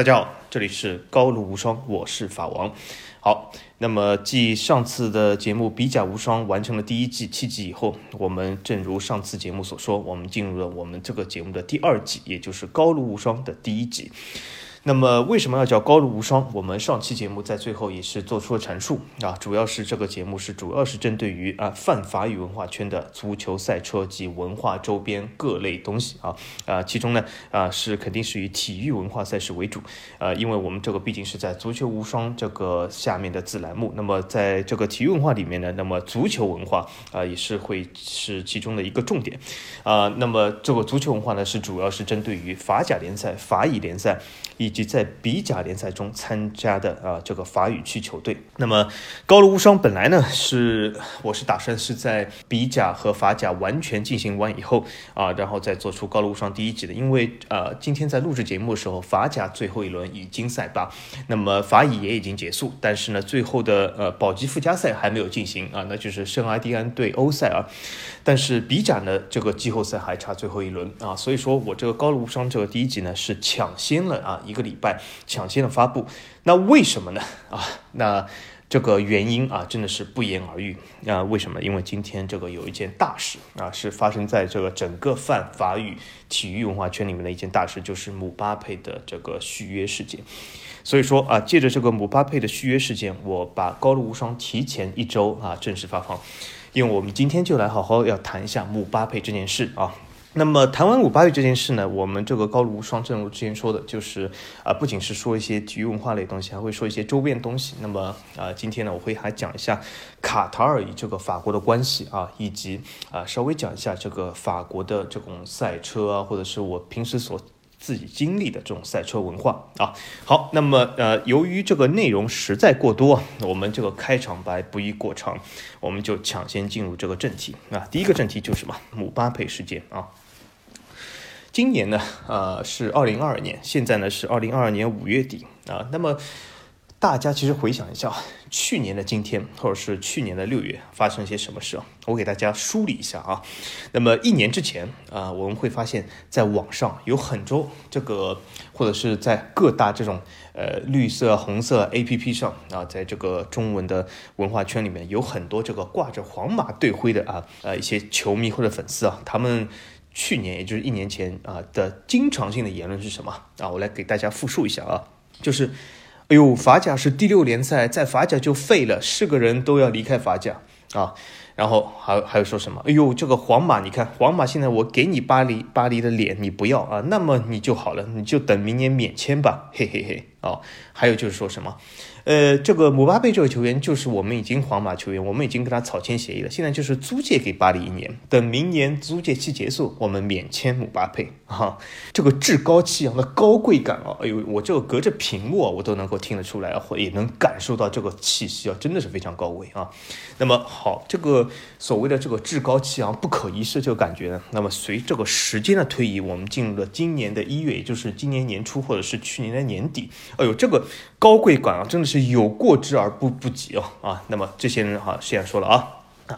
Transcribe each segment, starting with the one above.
大家好，这里是高卢无双，我是法王。好，那么继上次的节目《比甲无双》完成了第一季七集以后，我们正如上次节目所说，我们进入了我们这个节目的第二季，也就是高卢无双的第一集。那么为什么要叫高露无双？我们上期节目在最后也是做出了阐述啊，主要是这个节目是主要是针对于啊泛法语文化圈的足球赛车及文化周边各类东西啊啊，其中呢啊是肯定是以体育文化赛事为主，呃，因为我们这个毕竟是在足球无双这个下面的子栏目，那么在这个体育文化里面呢，那么足球文化啊也是会是其中的一个重点啊，那么这个足球文化呢是主要是针对于法甲联赛、法乙联赛。以以及在比甲联赛中参加的啊这个法语区球队，那么高卢无双本来呢是我是打算是在比甲和法甲完全进行完以后啊，然后再做出高卢无双第一集的，因为呃今天在录制节目的时候，法甲最后一轮已经赛罢，那么法乙也已经结束，但是呢最后的呃保级附加赛还没有进行啊，那就是圣阿蒂安对欧塞尔，但是比展的这个季后赛还差最后一轮啊，所以说我这个高卢无双这个第一集呢是抢先了啊。一个礼拜抢先的发布，那为什么呢？啊，那这个原因啊，真的是不言而喻啊。为什么？因为今天这个有一件大事啊，是发生在这个整个泛法语体育文化圈里面的一件大事，就是姆巴佩的这个续约事件。所以说啊，借着这个姆巴佩的续约事件，我把高露无双提前一周啊正式发放，因为我们今天就来好好要谈一下姆巴佩这件事啊。那么谈完姆巴佩这件事呢，我们这个高卢无双正如之前说的，就是啊，不仅是说一些体育文化类东西，还会说一些周边东西。那么啊，今天呢，我会还讲一下卡塔尔与这个法国的关系啊，以及啊，稍微讲一下这个法国的这种赛车啊，或者是我平时所。自己经历的这种赛车文化啊，好，那么呃，由于这个内容实在过多，我们这个开场白不宜过长，我们就抢先进入这个正题啊。第一个正题就是什么？姆巴佩事件啊。今年呢，呃，是二零二二年，现在呢是二零二二年五月底啊。那么。大家其实回想一下，去年的今天，或者是去年的六月，发生一些什么事啊？我给大家梳理一下啊。那么一年之前啊，我们会发现，在网上有很多这个，或者是在各大这种呃绿色、红色 A P P 上啊，在这个中文的文化圈里面，有很多这个挂着皇马队徽的啊呃一些球迷或者粉丝啊，他们去年也就是一年前啊的经常性的言论是什么啊？我来给大家复述一下啊，就是。哎呦，法甲是第六联赛，在法甲就废了，是个人都要离开法甲啊。然后还还有说什么？哎呦，这个皇马，你看皇马现在我给你巴黎巴黎的脸，你不要啊，那么你就好了，你就等明年免签吧，嘿嘿嘿。哦，还有就是说什么？呃，这个姆巴佩这个球员就是我们已经皇马球员，我们已经跟他草签协议了，现在就是租借给巴黎一年，等明年租借期结束，我们免签姆巴佩啊。这个趾高气扬的高贵感啊，哎呦，我这个隔着屏幕啊，我都能够听得出来，或也能感受到这个气息啊，真的是非常高贵啊。那么好，这个所谓的这个趾高气扬、不可一世这个感觉呢，那么随这个时间的推移，我们进入了今年的一月，也就是今年年初或者是去年的年底，哎呦，这个高贵感啊，真的是。有过之而不不及哦啊，那么这些人哈，现在说了啊，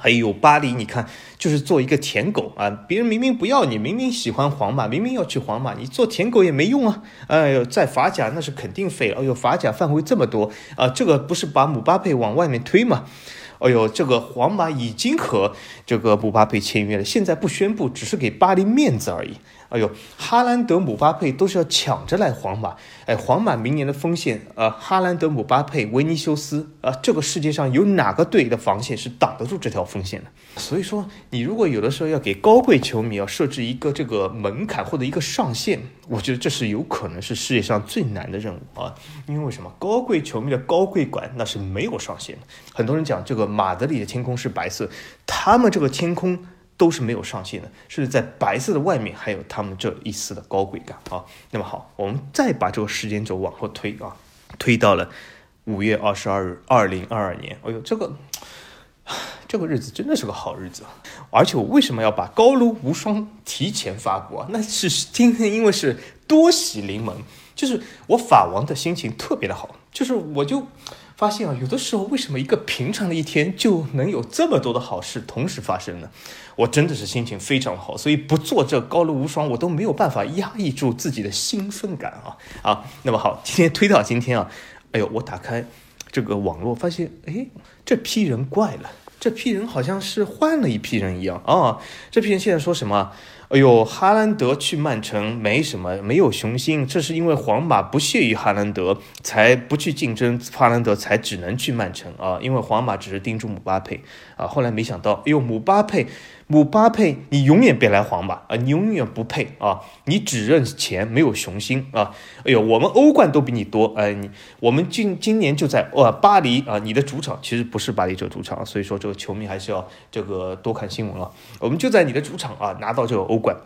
哎呦巴黎，你看就是做一个舔狗啊，别人明明不要你，明明喜欢皇马，明明要去皇马，你做舔狗也没用啊，哎呦，在法甲那是肯定废了，哎呦，法甲范围这么多啊，这个不是把姆巴佩往外面推吗？哎呦，这个皇马已经和这个姆巴佩签约了，现在不宣布，只是给巴黎面子而已。哎呦，哈兰德、姆巴佩都是要抢着来皇马。哎，皇马明年的锋线，呃，哈兰德、姆巴佩、维尼修斯，啊，这个世界上有哪个队的防线是挡得住这条锋线的？所以说，你如果有的时候要给高贵球迷要设置一个这个门槛或者一个上限，我觉得这是有可能是世界上最难的任务啊。因为什么？高贵球迷的高贵感那是没有上限的。很多人讲这个马德里的天空是白色，他们这个天空。都是没有上限的，是在白色的外面还有他们这一丝的高贵感啊。那么好，我们再把这个时间轴往后推啊，推到了五月二十二日，二零二二年。哎呦，这个这个日子真的是个好日子！而且我为什么要把高卢无双提前发布啊？那是今天因为是多喜临门，就是我法王的心情特别的好，就是我就。发现啊，有的时候为什么一个平常的一天就能有这么多的好事同时发生呢？我真的是心情非常好，所以不做这高楼无双，我都没有办法压抑住自己的兴奋感啊啊！那么好，今天推到今天啊，哎呦，我打开这个网络，发现哎，这批人怪了，这批人好像是换了一批人一样啊！这批人现在说什么？哎呦，哈兰德去曼城没什么，没有雄心，这是因为皇马不屑于哈兰德，才不去竞争，哈兰德才只能去曼城啊，因为皇马只是盯住姆巴佩啊，后来没想到，哎呦，姆巴佩。姆巴佩，你永远别来皇马啊！你永远不配啊！你只认钱，没有雄心啊！哎呦，我们欧冠都比你多哎！你我们今今年就在呃巴黎啊，你的主场其实不是巴黎这个主场，所以说这个球迷还是要这个多看新闻啊。我们就在你的主场啊拿到这个欧冠，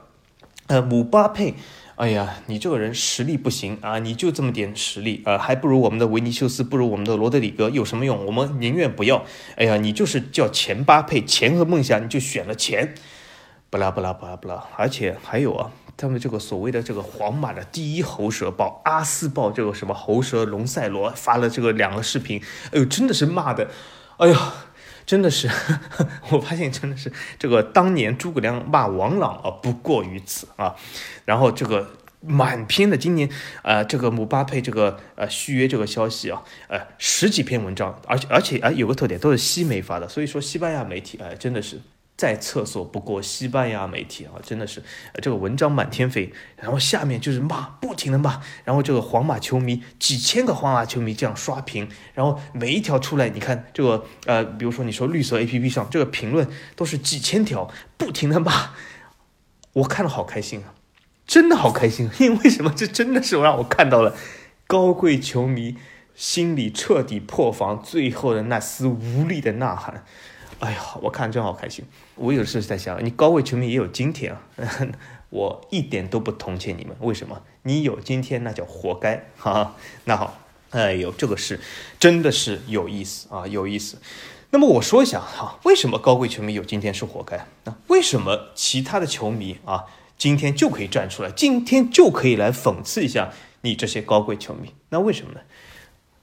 呃，姆巴佩。哎呀，你这个人实力不行啊！你就这么点实力啊，还不如我们的维尼修斯，不如我们的罗德里戈，有什么用？我们宁愿不要。哎呀，你就是叫钱巴配，钱和梦想，你就选了钱，不啦不啦不啦不啦！而且还有啊，他们这个所谓的这个皇马的第一喉舌报《阿斯报》这个什么喉舌龙塞罗发了这个两个视频，哎呦，真的是骂的，哎呀。真的是，我发现真的是这个当年诸葛亮骂王朗啊，不过于此啊。然后这个满篇的今年，呃，这个姆巴佩这个呃续约这个消息啊，呃，十几篇文章，而且而且啊有个特点，都是西媒发的，所以说西班牙媒体哎真的是。在厕所不过西班牙媒体啊，真的是，这个文章满天飞，然后下面就是骂，不停的骂，然后这个皇马球迷几千个皇马球迷这样刷屏，然后每一条出来，你看这个呃，比如说你说绿色 A P P 上这个评论都是几千条，不停的骂，我看了好开心啊，真的好开心，因为为什么？这真的是让我看到了高贵球迷心里彻底破防，最后的那丝无力的呐喊。哎呀，我看真好开心。我有时候在想，你高位球迷也有今天啊，我一点都不同情你们。为什么？你有今天那叫活该哈。那好，哎呦，这个是真的是有意思啊，有意思。那么我说一下哈，为什么高贵球迷有今天是活该？那为什么其他的球迷啊，今天就可以站出来，今天就可以来讽刺一下你这些高贵球迷？那为什么呢？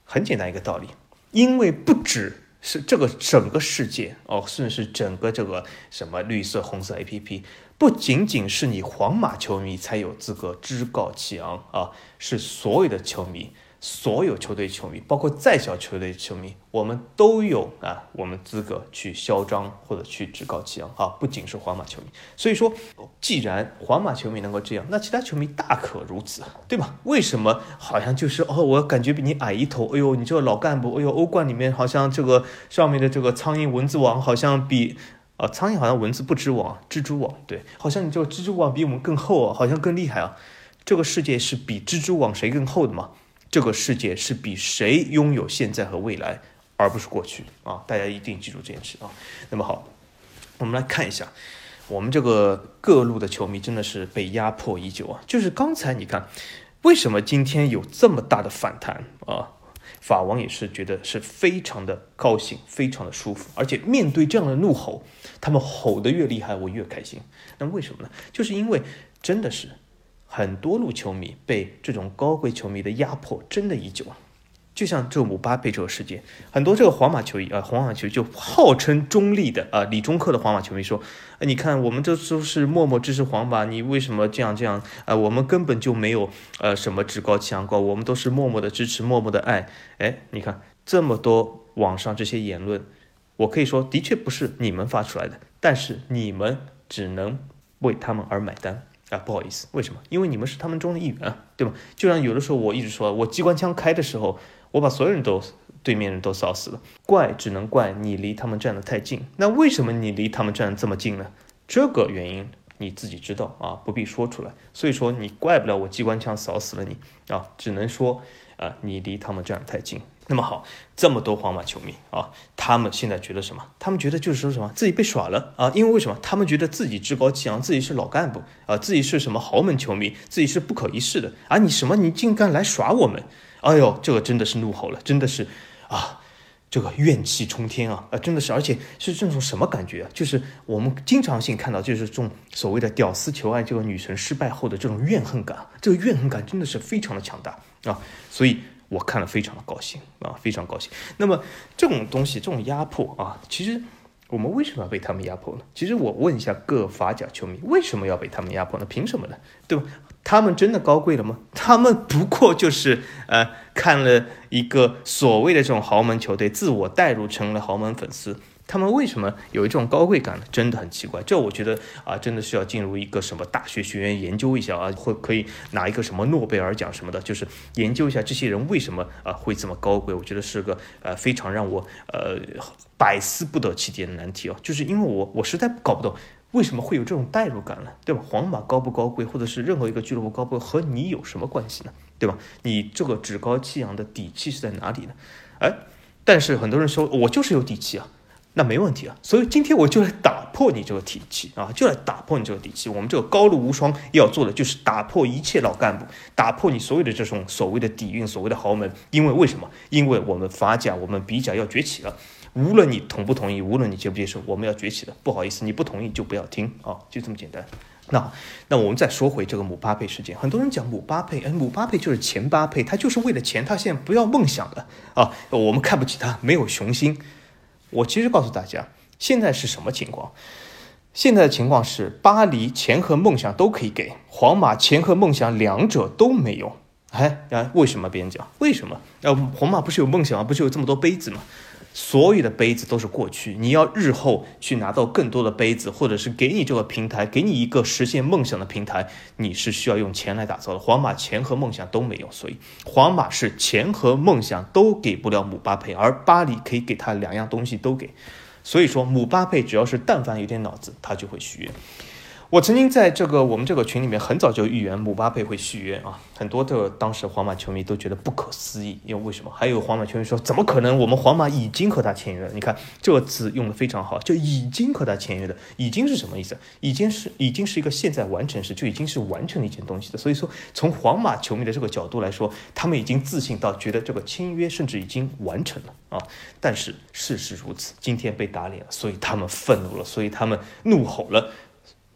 很简单一个道理，因为不止。是这个整个世界哦，甚至是整个这个什么绿色、红色 A P P，不仅仅是你皇马球迷才有资格趾高气昂啊，是所有的球迷。所有球队球迷，包括再小球队球迷，我们都有啊，我们资格去嚣张或者去趾高气扬啊，不仅是皇马球迷。所以说，既然皇马球迷能够这样，那其他球迷大可如此，对吧？为什么好像就是哦，我感觉比你矮一头，哎呦，你这个老干部，哎呦，欧冠里面好像这个上面的这个苍蝇蚊子网好像比啊，苍蝇好像蚊子不织网，蜘蛛网对，好像你这个蜘蛛网比我们更厚啊，好像更厉害啊。这个世界是比蜘蛛网谁更厚的吗？这个世界是比谁拥有现在和未来，而不是过去啊！大家一定记住这件事啊。那么好，我们来看一下，我们这个各路的球迷真的是被压迫已久啊。就是刚才你看，为什么今天有这么大的反弹啊？法王也是觉得是非常的高兴，非常的舒服，而且面对这样的怒吼，他们吼得越厉害，我越开心。那为什么呢？就是因为真的是。很多路球迷被这种高贵球迷的压迫真的已久啊，就像这姆巴佩这个事件，很多这个皇马球迷啊，皇马球就号称中立的啊，理中客的皇马球迷说，你看我们这都是默默支持皇马，你为什么这样这样啊？我们根本就没有呃什么趾高气扬高，我们都是默默的支持，默默的爱。哎，你看这么多网上这些言论，我可以说的确不是你们发出来的，但是你们只能为他们而买单。啊，不好意思，为什么？因为你们是他们中的一员，对吗？就像有的时候我一直说，我机关枪开的时候，我把所有人都对面人都扫死了。怪只能怪你离他们站得太近。那为什么你离他们站得这么近呢？这个原因你自己知道啊，不必说出来。所以说你怪不了我机关枪扫死了你啊，只能说啊，你离他们站得太近。那么好，这么多皇马球迷啊，他们现在觉得什么？他们觉得就是说什么自己被耍了啊？因为为什么？他们觉得自己趾高气扬，自己是老干部啊，自己是什么豪门球迷，自己是不可一世的啊！你什么？你竟敢来耍我们？哎呦，这个真的是怒吼了，真的是啊，这个怨气冲天啊！啊，真的是，而且是这种什么感觉啊？就是我们经常性看到，就是这种所谓的屌丝求爱，这个女神失败后的这种怨恨感，这个怨恨感真的是非常的强大啊！所以。我看了非常的高兴啊，非常高兴。那么这种东西，这种压迫啊，其实我们为什么要被他们压迫呢？其实我问一下各法甲球迷，为什么要被他们压迫呢？凭什么呢？对吧？他们真的高贵了吗？他们不过就是呃看了一个所谓的这种豪门球队，自我代入成了豪门粉丝。他们为什么有一种高贵感呢？真的很奇怪。这我觉得啊，真的是要进入一个什么大学学院研究一下啊，会可以拿一个什么诺贝尔奖什么的，就是研究一下这些人为什么啊会这么高贵。我觉得是个呃非常让我呃百思不得其解的难题哦。就是因为我我实在搞不懂为什么会有这种代入感呢？对吧？皇马高不高贵，或者是任何一个俱乐部高不高和你有什么关系呢？对吧？你这个趾高气扬的底气是在哪里呢？哎，但是很多人说我就是有底气啊。那没问题啊，所以今天我就来打破你这个体系啊，就来打破你这个底气。我们这个高露无双要做的就是打破一切老干部，打破你所有的这种所谓的底蕴、所谓的豪门。因为为什么？因为我们法甲、我们比甲要崛起了。无论你同不同意，无论你接不接受，我们要崛起了。不好意思，你不同意就不要听啊，就这么简单。那那我们再说回这个姆巴佩事件，很多人讲姆巴佩，哎，姆巴佩就是前巴佩，他就是为了钱，他现在不要梦想了啊，我们看不起他，没有雄心。我其实告诉大家，现在是什么情况？现在的情况是，巴黎钱和梦想都可以给，皇马钱和梦想两者都没有。哎，啊，为什么？别人讲为什么？呃，皇马不是有梦想吗？不是有这么多杯子吗？所有的杯子都是过去，你要日后去拿到更多的杯子，或者是给你这个平台，给你一个实现梦想的平台，你是需要用钱来打造的。皇马钱和梦想都没有，所以皇马是钱和梦想都给不了姆巴佩，而巴黎可以给他两样东西都给。所以说，姆巴佩只要是但凡有点脑子，他就会续约。我曾经在这个我们这个群里面很早就预言姆巴佩会续约啊，很多的当时皇马球迷都觉得不可思议，因为为什么？还有皇马球迷说怎么可能？我们皇马已经和他签约了。你看这个词用的非常好，就已经和他签约了。已经是什么意思？已经是已经是一个现在完成时，就已经是完成了一件东西的。所以说，从皇马球迷的这个角度来说，他们已经自信到觉得这个签约甚至已经完成了啊。但是事实如此，今天被打脸了，所以他们愤怒了，所以他们怒吼了。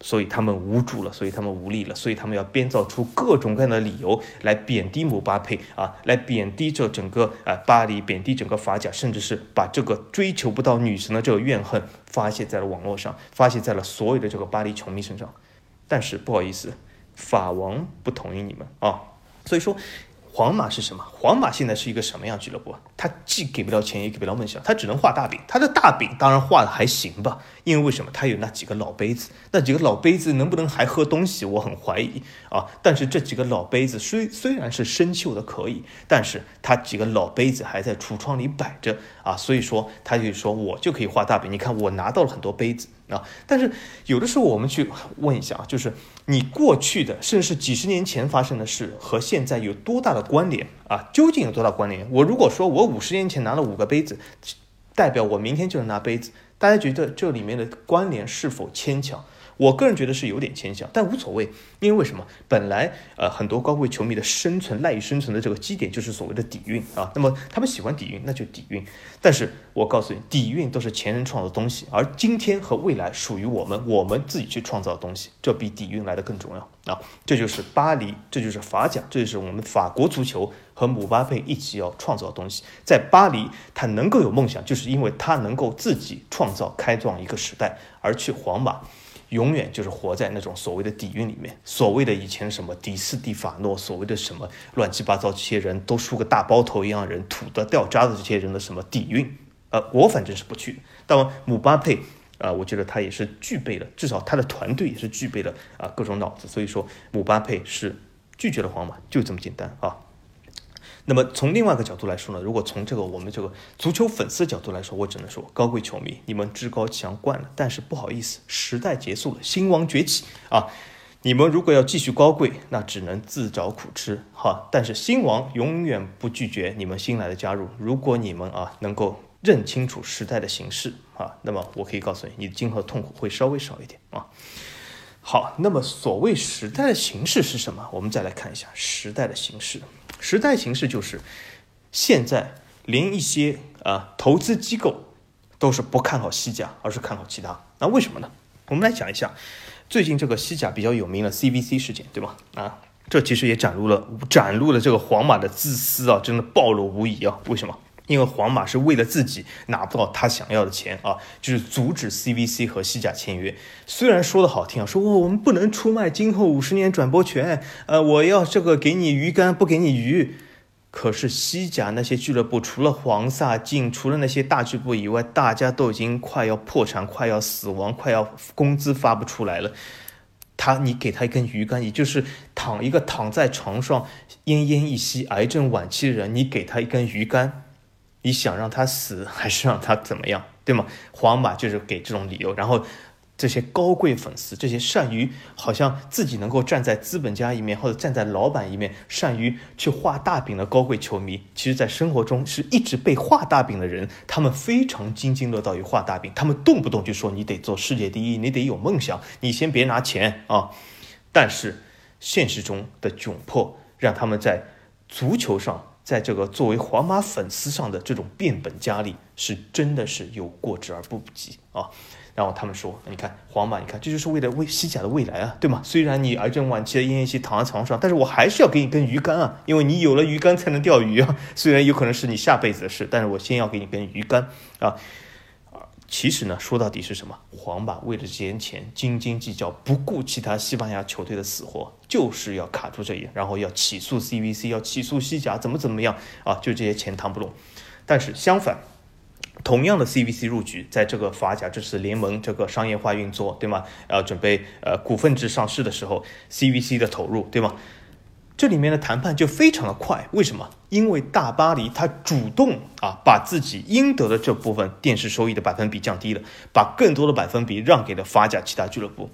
所以他们无助了，所以他们无力了，所以他们要编造出各种各样的理由来贬低姆巴佩啊，来贬低这整个啊巴黎，贬低整个法甲，甚至是把这个追求不到女神的这个怨恨发泄在了网络上，发泄在了所有的这个巴黎球迷身上。但是不好意思，法王不同意你们啊，所以说。皇马是什么？皇马现在是一个什么样俱乐部？他既给不了钱，也给不了梦想，他只能画大饼。他的大饼当然画的还行吧，因为为什么？他有那几个老杯子，那几个老杯子能不能还喝东西？我很怀疑啊。但是这几个老杯子虽虽然是生锈的可以，但是他几个老杯子还在橱窗里摆着啊，所以说他就说我就可以画大饼。你看我拿到了很多杯子。啊，但是有的时候我们去问一下啊，就是你过去的，甚至是几十年前发生的事和现在有多大的关联啊？究竟有多大关联？我如果说我五十年前拿了五个杯子，代表我明天就能拿杯子，大家觉得这里面的关联是否牵强？我个人觉得是有点牵强，但无所谓，因为为什么？本来呃很多高贵球迷的生存赖以生存的这个基点就是所谓的底蕴啊，那么他们喜欢底蕴，那就底蕴。但是我告诉你，底蕴都是前人创造的东西，而今天和未来属于我们，我们自己去创造的东西，这比底蕴来的更重要啊！这就是巴黎，这就是法甲，这就是我们法国足球和姆巴佩一起要创造的东西。在巴黎，他能够有梦想，就是因为他能够自己创造、开创一个时代，而去皇马。永远就是活在那种所谓的底蕴里面，所谓的以前什么迪斯蒂法诺，所谓的什么乱七八糟这些人都梳个大包头一样人，土的掉渣的这些人的什么底蕴，呃，我反正是不去。但姆巴佩啊，我觉得他也是具备了，至少他的团队也是具备了啊各种脑子，所以说姆巴佩是拒绝了皇马，就这么简单啊。那么从另外一个角度来说呢，如果从这个我们这个足球粉丝角度来说，我只能说高贵球迷，你们趾高气扬惯了，但是不好意思，时代结束了，新王崛起啊！你们如果要继续高贵，那只能自找苦吃哈。但是新王永远不拒绝你们新来的加入，如果你们啊能够认清楚时代的形势啊，那么我可以告诉你，你今后痛苦会稍微少一点啊。好，那么所谓时代的形势是什么？我们再来看一下时代的形势。时代形势就是，现在连一些啊投资机构都是不看好西甲，而是看好其他。那为什么呢？我们来讲一下最近这个西甲比较有名的 CVC 事件，对吧？啊，这其实也展露了展露了这个皇马的自私啊，真的暴露无遗啊！为什么？因为皇马是为了自己拿不到他想要的钱啊，就是阻止 CVC 和西甲签约。虽然说的好听啊，说我们不能出卖今后五十年转播权，呃，我要这个给你鱼竿，不给你鱼。可是西甲那些俱乐部，除了黄萨进，除了那些大俱乐部以外，大家都已经快要破产，快要死亡，快要工资发不出来了。他，你给他一根鱼竿，也就是躺一个躺在床上奄奄一息、癌症晚期的人，你给他一根鱼竿。你想让他死，还是让他怎么样，对吗？皇马就是给这种理由，然后这些高贵粉丝，这些善于好像自己能够站在资本家一面，或者站在老板一面，善于去画大饼的高贵球迷，其实在生活中是一直被画大饼的人，他们非常津津乐道于画大饼，他们动不动就说你得做世界第一，你得有梦想，你先别拿钱啊。但是现实中的窘迫，让他们在足球上。在这个作为皇马粉丝上的这种变本加厉，是真的是有过之而不及啊！然后他们说：“你看皇马，你看这就是为了为西甲的未来啊，对吗？虽然你癌症晚期的奄奄一息躺在床上，但是我还是要给你根鱼竿啊，因为你有了鱼竿才能钓鱼啊。虽然有可能是你下辈子的事，但是我先要给你根鱼竿啊。”其实呢，说到底是什么？皇马为了这些钱斤斤计较，不顾其他西班牙球队的死活，就是要卡住这一，然后要起诉 CVC，要起诉西甲，怎么怎么样啊？就这些钱谈不拢。但是相反，同样的 CVC 入局，在这个法甲这次联盟这个商业化运作，对吗？呃，准备呃股份制上市的时候，CVC 的投入，对吗？这里面的谈判就非常的快，为什么？因为大巴黎他主动啊，把自己应得的这部分电视收益的百分比降低了，把更多的百分比让给了法甲其他俱乐部，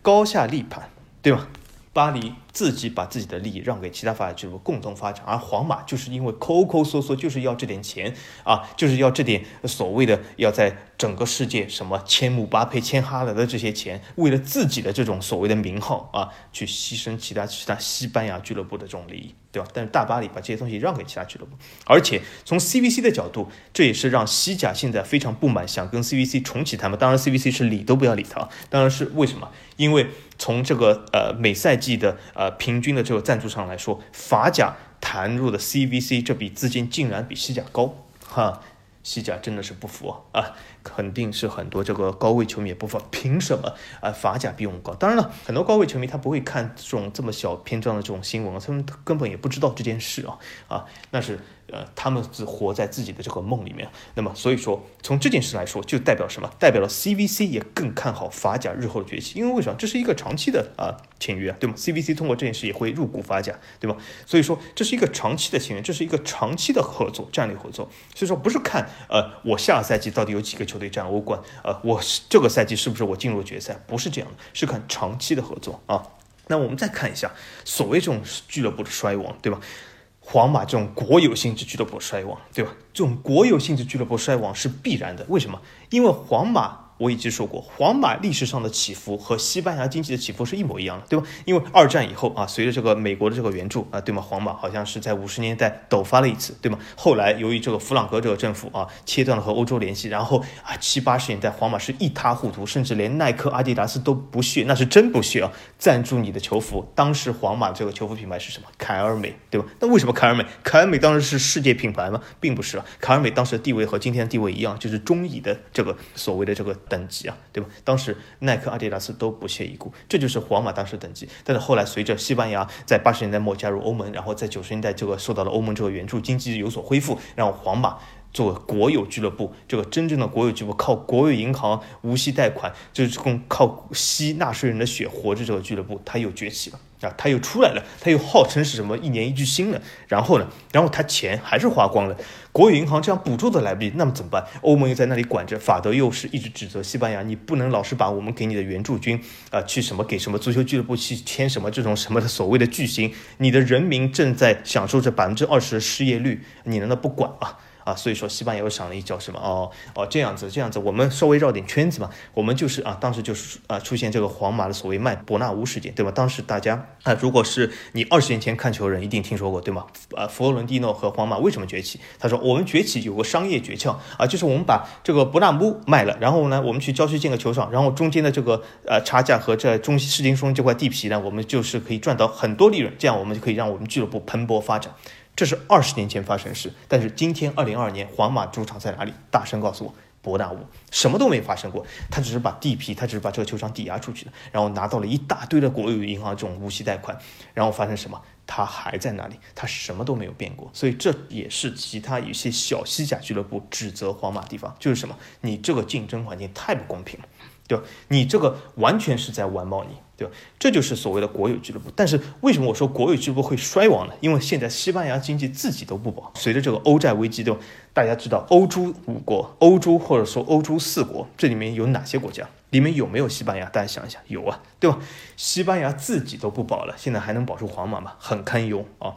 高下立判，对吗？巴黎自己把自己的利益让给其他发展俱乐部共同发展，而皇马就是因为抠抠缩缩，就是要这点钱啊，就是要这点所谓的要在整个世界什么签姆巴佩、签哈兰的这些钱，为了自己的这种所谓的名号啊，去牺牲其他其他西班牙俱乐部的这种利益。对吧？但是大巴黎把这些东西让给其他俱乐部，而且从 CVC 的角度，这也是让西甲现在非常不满，想跟 CVC 重启谈判。当然，CVC 是理都不要理他。当然是为什么？因为从这个呃每赛季的呃平均的这个赞助上来说，法甲弹入的 CVC 这笔资金竟然比西甲高，哈。西甲真的是不服啊！肯定是很多这个高位球迷也不服，凭什么啊？法甲比我们高？当然了，很多高位球迷他不会看这种这么小篇章的这种新闻，他们根本也不知道这件事啊啊，那是。呃，他们只活在自己的这个梦里面。那么，所以说从这件事来说，就代表什么？代表了 CVC 也更看好法甲日后的崛起。因为为什么？这是一个长期的啊签约，对吗？CVC 通过这件事也会入股法甲，对吗？所以说这是一个长期的签约，这是一个长期的合作，战略合作。所以说不是看呃我下赛季到底有几个球队占欧冠，呃我这个赛季是不是我进入决赛？不是这样的，是看长期的合作啊。那我们再看一下所谓这种俱乐部的衰亡，对吧？皇马这种国有性质俱乐部衰亡，对吧？这种国有性质俱乐部衰亡是必然的。为什么？因为皇马。我已经说过，皇马历史上的起伏和西班牙经济的起伏是一模一样的，对吧？因为二战以后啊，随着这个美国的这个援助啊，对吗？皇马好像是在五十年代陡发了一次，对吗？后来由于这个弗朗哥这个政府啊，切断了和欧洲联系，然后啊七八十年代皇马是一塌糊涂，甚至连耐克、阿迪达斯都不屑，那是真不屑啊，赞助你的球服。当时皇马这个球服品牌是什么？凯尔美，对吧？那为什么凯尔美？凯尔美当时是世界品牌吗？并不是啊，凯尔美当时的地位和今天的地位一样，就是中乙的这个所谓的这个。等级啊，对吧？当时耐克、阿迪达斯都不屑一顾，这就是皇马当时等级。但是后来随着西班牙在八十年代末加入欧盟，然后在九十年代这个受到了欧盟这个援助，经济有所恢复，让皇马做国有俱乐部，这个真正的国有俱乐部，靠国有银行无息贷款，就是供靠吸纳税人的血活着这个俱乐部，它又崛起了。啊，他又出来了，他又号称是什么一年一巨星了，然后呢，然后他钱还是花光了，国有银行这样补助都来不及，那么怎么办？欧盟又在那里管着，法德又是一直指责西班牙，你不能老是把我们给你的援助军啊，去什么给什么足球俱乐部去签什么这种什么的所谓的巨星，你的人民正在享受着百分之二十的失业率，你难道不管吗？啊所以说西班牙又赏了一脚什么哦哦这样子这样子，我们稍微绕点圈子嘛，我们就是啊，当时就是啊出现这个皇马的所谓卖伯纳乌事件，对吧？当时大家啊，如果是你二十年前看球人，一定听说过，对吗？啊，佛罗伦蒂诺和皇马为什么崛起？他说我们崛起有个商业诀窍啊，就是我们把这个伯纳乌卖了，然后呢，我们去郊区建个球场，然后中间的这个呃差价和这中市中心这块地皮呢，我们就是可以赚到很多利润，这样我们就可以让我们俱乐部蓬勃发展。这是二十年前发生的事，但是今天二零二二年，皇马主场在哪里？大声告诉我，伯纳乌，什么都没发生过，他只是把地皮，他只是把这个球场抵押出去的，然后拿到了一大堆的国有银行这种无息贷款，然后发生什么？他还在那里，他什么都没有变过，所以这也是其他一些小西甲俱乐部指责皇马地方，就是什么？你这个竞争环境太不公平了。对吧？你这个完全是在玩猫腻，对吧？这就是所谓的国有俱乐部。但是为什么我说国有俱乐部会衰亡呢？因为现在西班牙经济自己都不保，随着这个欧债危机，对吧？大家知道欧洲五国、欧洲或者说欧洲四国，这里面有哪些国家？里面有没有西班牙？大家想一想，有啊，对吧？西班牙自己都不保了，现在还能保住皇马吗？很堪忧啊！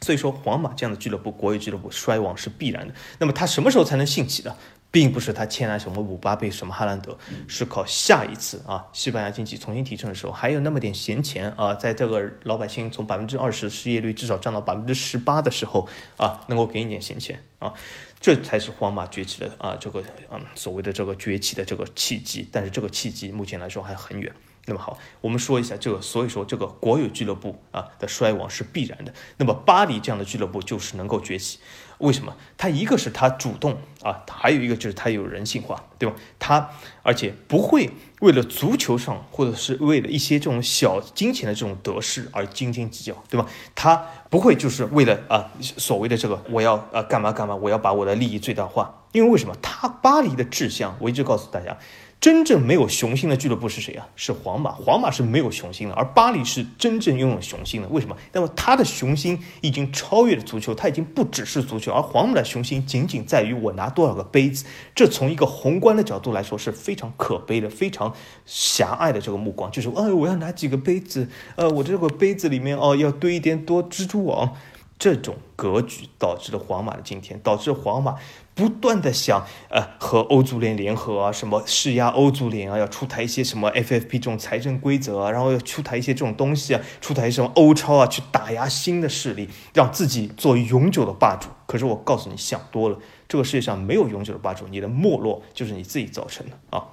所以说，皇马这样的俱乐部，国有俱乐部衰亡是必然的。那么它什么时候才能兴起呢？并不是他签了什么姆巴佩、什么哈兰德，是靠下一次啊，西班牙经济重新提升的时候，还有那么点闲钱啊，在这个老百姓从百分之二十失业率至少降到百分之十八的时候啊，能够给你点闲钱啊，这才是皇马崛起的啊，这个嗯所谓的这个崛起的这个契机。但是这个契机目前来说还很远。那么好，我们说一下这个，所以说这个国有俱乐部啊的衰亡是必然的。那么巴黎这样的俱乐部就是能够崛起。为什么？他一个是他主动啊，还有一个就是他有人性化，对吧？他而且不会为了足球上或者是为了一些这种小金钱的这种得失而斤斤计较，对吧？他不会就是为了啊所谓的这个我要啊干嘛干嘛，我要把我的利益最大化。因为为什么？他巴黎的志向，我一直告诉大家。真正没有雄心的俱乐部是谁啊？是皇马。皇马是没有雄心的，而巴黎是真正拥有雄心的。为什么？那么他的雄心已经超越了足球，他已经不只是足球，而皇马的雄心仅仅在于我拿多少个杯子。这从一个宏观的角度来说是非常可悲的，非常狭隘的这个目光，就是哎，我要拿几个杯子，呃，我这个杯子里面哦要堆一点多蜘蛛网。这种格局导致了皇马的今天，导致皇马不断的想，呃，和欧足联联合啊，什么施压欧足联啊，要出台一些什么 FFP 这种财政规则啊，然后要出台一些这种东西啊，出台什么欧超啊，去打压新的势力，让自己做永久的霸主。可是我告诉你，想多了，这个世界上没有永久的霸主，你的没落就是你自己造成的啊。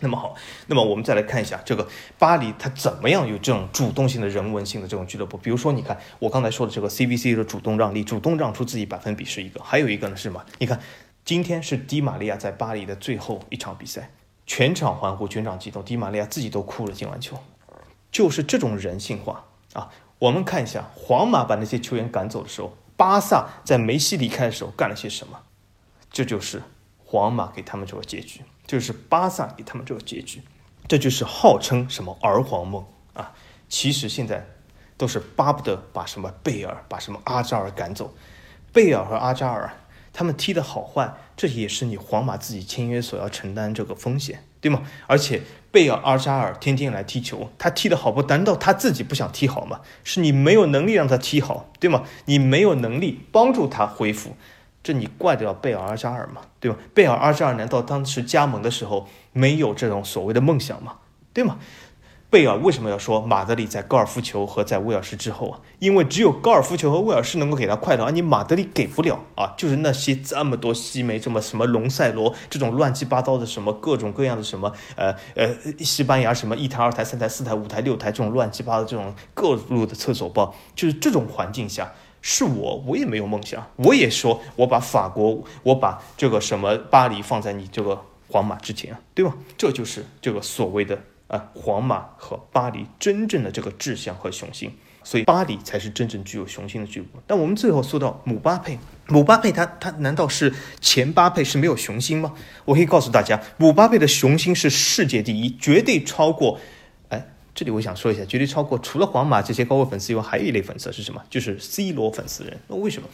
那么好，那么我们再来看一下这个巴黎，它怎么样有这种主动性的人文性的这种俱乐部？比如说，你看我刚才说的这个 CVC 的主动让利，主动让出自己百分比是一个，还有一个呢是什么？你看，今天是迪玛利亚在巴黎的最后一场比赛，全场欢呼，全场激动，迪玛利亚自己都哭了，进完球，就是这种人性化啊！我们看一下皇马把那些球员赶走的时候，巴萨在梅西离开的时候干了些什么？这就是皇马给他们这个结局。就是巴萨给他们这个结局，这就是号称什么儿皇梦啊！其实现在都是巴不得把什么贝尔、把什么阿扎尔赶走。贝尔和阿扎尔他们踢的好坏，这也是你皇马自己签约所要承担这个风险，对吗？而且贝尔、阿扎尔天天来踢球，他踢的好不？难道他自己不想踢好吗？是你没有能力让他踢好，对吗？你没有能力帮助他恢复。这你怪得了贝尔阿扎尔吗？对吧？贝尔阿扎尔难道当时加盟的时候没有这种所谓的梦想吗？对吗？贝尔为什么要说马德里在高尔夫球和在威尔士之后啊？因为只有高尔夫球和威尔士能够给他快乐，而你马德里给不了啊！就是那些这么多西梅，这么什么龙塞罗这种乱七八糟的什么各种各样的什么呃呃西班牙什么一台二台三台四台五台六台这种乱七八糟这种各路的厕所包，就是这种环境下。是我，我也没有梦想。我也说，我把法国，我把这个什么巴黎放在你这个皇马之前，对吧？这就是这个所谓的啊，皇马和巴黎真正的这个志向和雄心。所以巴黎才是真正具有雄心的俱乐部。但我们最后说到姆巴佩，姆巴佩他他难道是前巴佩是没有雄心吗？我可以告诉大家，姆巴佩的雄心是世界第一，绝对超过。这里我想说一下，绝对超过除了皇马这些高位粉丝以外，还有一类粉丝是什么？就是 C 罗粉丝人。那为什么？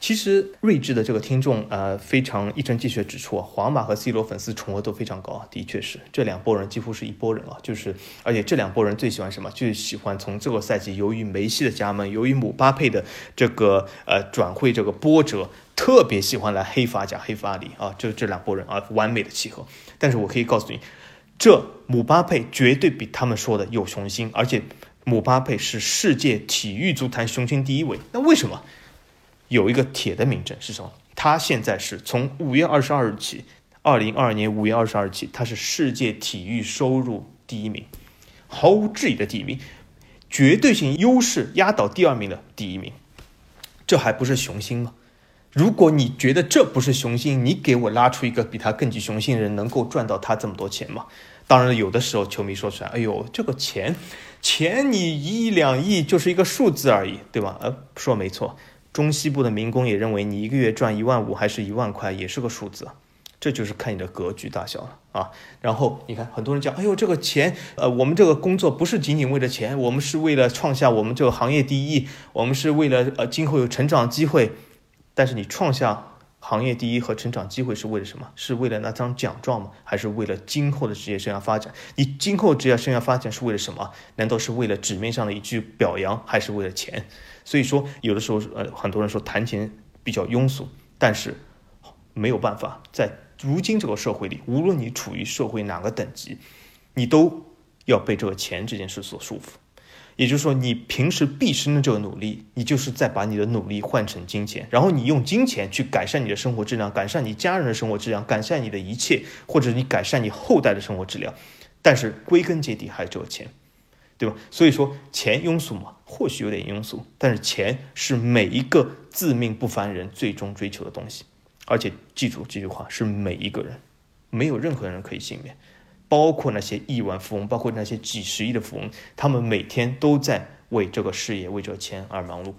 其实睿智的这个听众呃非常一针见血指出啊，皇马和 C 罗粉丝重合度非常高啊，的确是这两拨人几乎是一拨人啊，就是而且这两拨人最喜欢什么？就喜欢从这个赛季由于梅西的加盟，由于姆巴佩的这个呃转会这个波折。特别喜欢来黑法甲、黑法里啊，就这两拨人啊，完美的契合。但是我可以告诉你，这姆巴佩绝对比他们说的有雄心，而且姆巴佩是世界体育足坛雄心第一位。那为什么？有一个铁的名证是什么？他现在是从五月二十二日起，二零二二年五月二十二日起，他是世界体育收入第一名，毫无质疑的第一名，绝对性优势压倒第二名的第一名，这还不是雄心吗？如果你觉得这不是雄心，你给我拉出一个比他更具雄心的人，能够赚到他这么多钱吗？当然，有的时候球迷说出来，哎呦，这个钱，钱你一两亿就是一个数字而已，对吧？呃，说没错。中西部的民工也认为，你一个月赚一万五还是一万块，也是个数字，这就是看你的格局大小了啊。然后你看，很多人讲，哎呦，这个钱，呃，我们这个工作不是仅仅为了钱，我们是为了创下我们这个行业第一，我们是为了呃今后有成长机会。但是你创下行业第一和成长机会是为了什么？是为了那张奖状吗？还是为了今后的职业生涯发展？你今后职业生涯发展是为了什么？难道是为了纸面上的一句表扬，还是为了钱？所以说，有的时候，呃，很多人说谈钱比较庸俗，但是没有办法，在如今这个社会里，无论你处于社会哪个等级，你都要被这个钱这件事所束缚。也就是说，你平时毕生的这个努力，你就是在把你的努力换成金钱，然后你用金钱去改善你的生活质量，改善你家人的生活质量，改善你的一切，或者你改善你后代的生活质量。但是归根结底还是这个钱。对吧？所以说钱庸俗嘛，或许有点庸俗，但是钱是每一个自命不凡人最终追求的东西。而且记住这句话，是每一个人，没有任何人可以幸免，包括那些亿万富翁，包括那些几十亿的富翁，他们每天都在为这个事业、为这个钱而忙碌。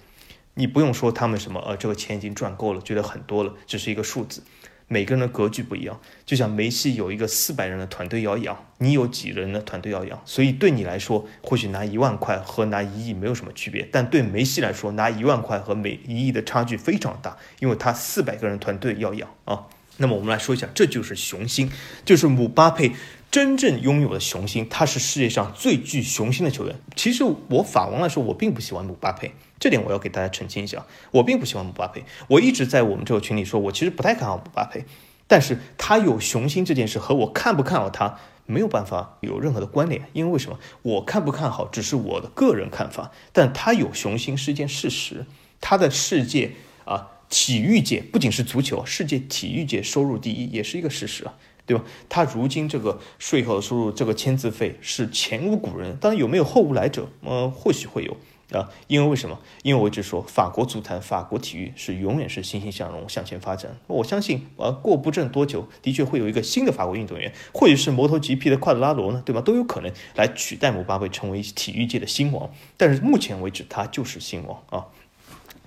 你不用说他们什么，呃，这个钱已经赚够了，觉得很多了，只是一个数字。每个人的格局不一样，就像梅西有一个四百人的团队要养，你有几人的团队要养，所以对你来说，或许拿一万块和拿一亿没有什么区别，但对梅西来说，拿一万块和每一亿的差距非常大，因为他四百个人团队要养啊。那么我们来说一下，这就是雄心，就是姆巴佩真正拥有的雄心，他是世界上最具雄心的球员。其实我法王来说，我并不喜欢姆巴佩。这点我要给大家澄清一下，我并不喜欢姆巴佩，我一直在我们这个群里说，我其实不太看好姆巴佩，但是他有雄心这件事和我看不看好他没有办法有任何的关联，因为为什么？我看不看好只是我的个人看法，但他有雄心是一件事实，他的世界啊，体育界不仅是足球，世界体育界收入第一也是一个事实啊，对吧？他如今这个税后的收入，这个签字费是前无古人，当然有没有后无来者？呃，或许会有。啊，因为为什么？因为我一直说，法国足坛、法国体育是永远是欣欣向荣、向前发展。我相信，呃，过不正多久，的确会有一个新的法国运动员，或者是摩托 GP 的夸德拉罗呢，对吧？都有可能来取代姆巴佩成为体育界的新王。但是目前为止，他就是新王啊。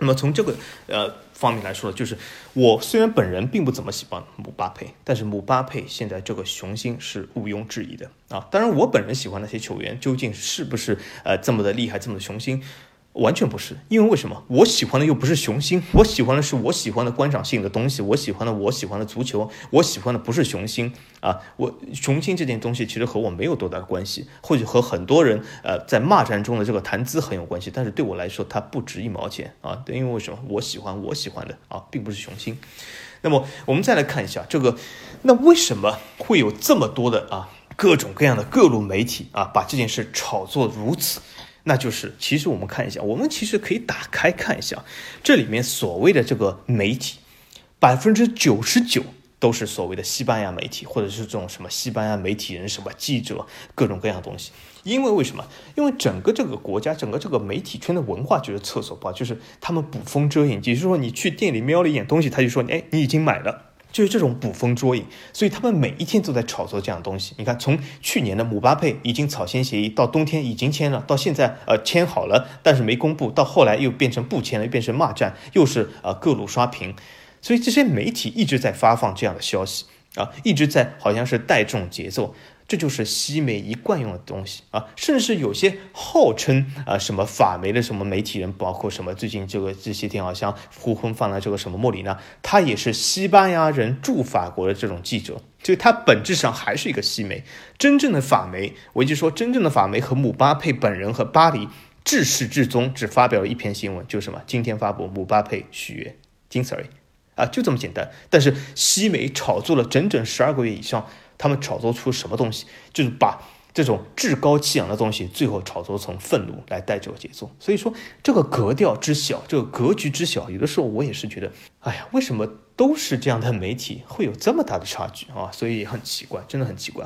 那么从这个呃方面来说，就是我虽然本人并不怎么喜欢姆巴佩，但是姆巴佩现在这个雄心是毋庸置疑的啊。当然，我本人喜欢那些球员，究竟是不是呃这么的厉害，这么的雄心？完全不是，因为为什么？我喜欢的又不是雄心，我喜欢的是我喜欢的观赏性的东西，我喜欢的我喜欢的足球，我喜欢的不是雄心啊！我雄心这件东西其实和我没有多大的关系，或许和很多人呃在骂战中的这个谈资很有关系，但是对我来说它不值一毛钱啊！因为为什么？我喜欢我喜欢的啊，并不是雄心。那么我们再来看一下这个，那为什么会有这么多的啊各种各样的各路媒体啊把这件事炒作如此？那就是，其实我们看一下，我们其实可以打开看一下，这里面所谓的这个媒体，百分之九十九都是所谓的西班牙媒体，或者是这种什么西班牙媒体人、什么记者，各种各样的东西。因为为什么？因为整个这个国家，整个这个媒体圈的文化就是厕所报，就是他们捕风遮影。也就是说，你去店里瞄了一眼东西，他就说，哎，你已经买了。就是这种捕风捉影，所以他们每一天都在炒作这样东西。你看，从去年的姆巴佩已经草签协议，到冬天已经签了，到现在呃签好了，但是没公布，到后来又变成不签了，变成骂战，又是呃各路刷屏。所以这些媒体一直在发放这样的消息啊，一直在好像是带这种节奏。这就是西媒一贯用的东西啊，甚至有些号称啊什么法媒的什么媒体人，包括什么最近这个这些天好像呼风放了这个什么莫里纳，他也是西班牙人驻法国的这种记者，就他本质上还是一个西媒。真正的法媒，我就说真正的法媒和姆巴佩本人和巴黎至始至终只发表了一篇新闻，就是什么今天发布姆巴佩续约，仅此而已。啊，就这么简单。但是西媒炒作了整整十二个月以上，他们炒作出什么东西？就是把这种趾高气扬的东西，最后炒作成愤怒来带这个节奏。所以说，这个格调之小，这个格局之小，有的时候我也是觉得，哎呀，为什么都是这样的媒体，会有这么大的差距啊？所以很奇怪，真的很奇怪。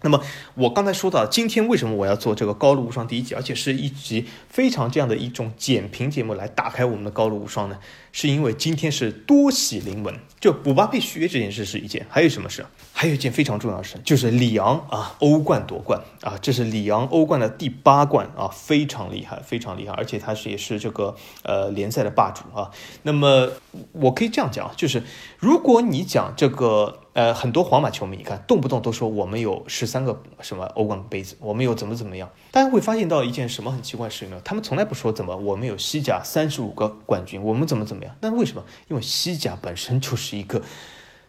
那么我刚才说到，今天为什么我要做这个高露无双第一集，而且是一集非常这样的一种简评节目来打开我们的高露无双呢？是因为今天是多喜临门，就姆巴佩续约这件事是一件，还有什么事？还有一件非常重要的事，就是里昂啊欧冠夺冠啊，这是里昂欧冠的第八冠啊，非常厉害，非常厉害，而且他是也是这个呃联赛的霸主啊。那么我可以这样讲，就是如果你讲这个。呃，很多皇马球迷，你看动不动都说我们有十三个什么欧冠杯子，我们有怎么怎么样。大家会发现到一件什么很奇怪的事情呢？他们从来不说怎么我们有西甲三十五个冠军，我们怎么怎么样。那为什么？因为西甲本身就是一个，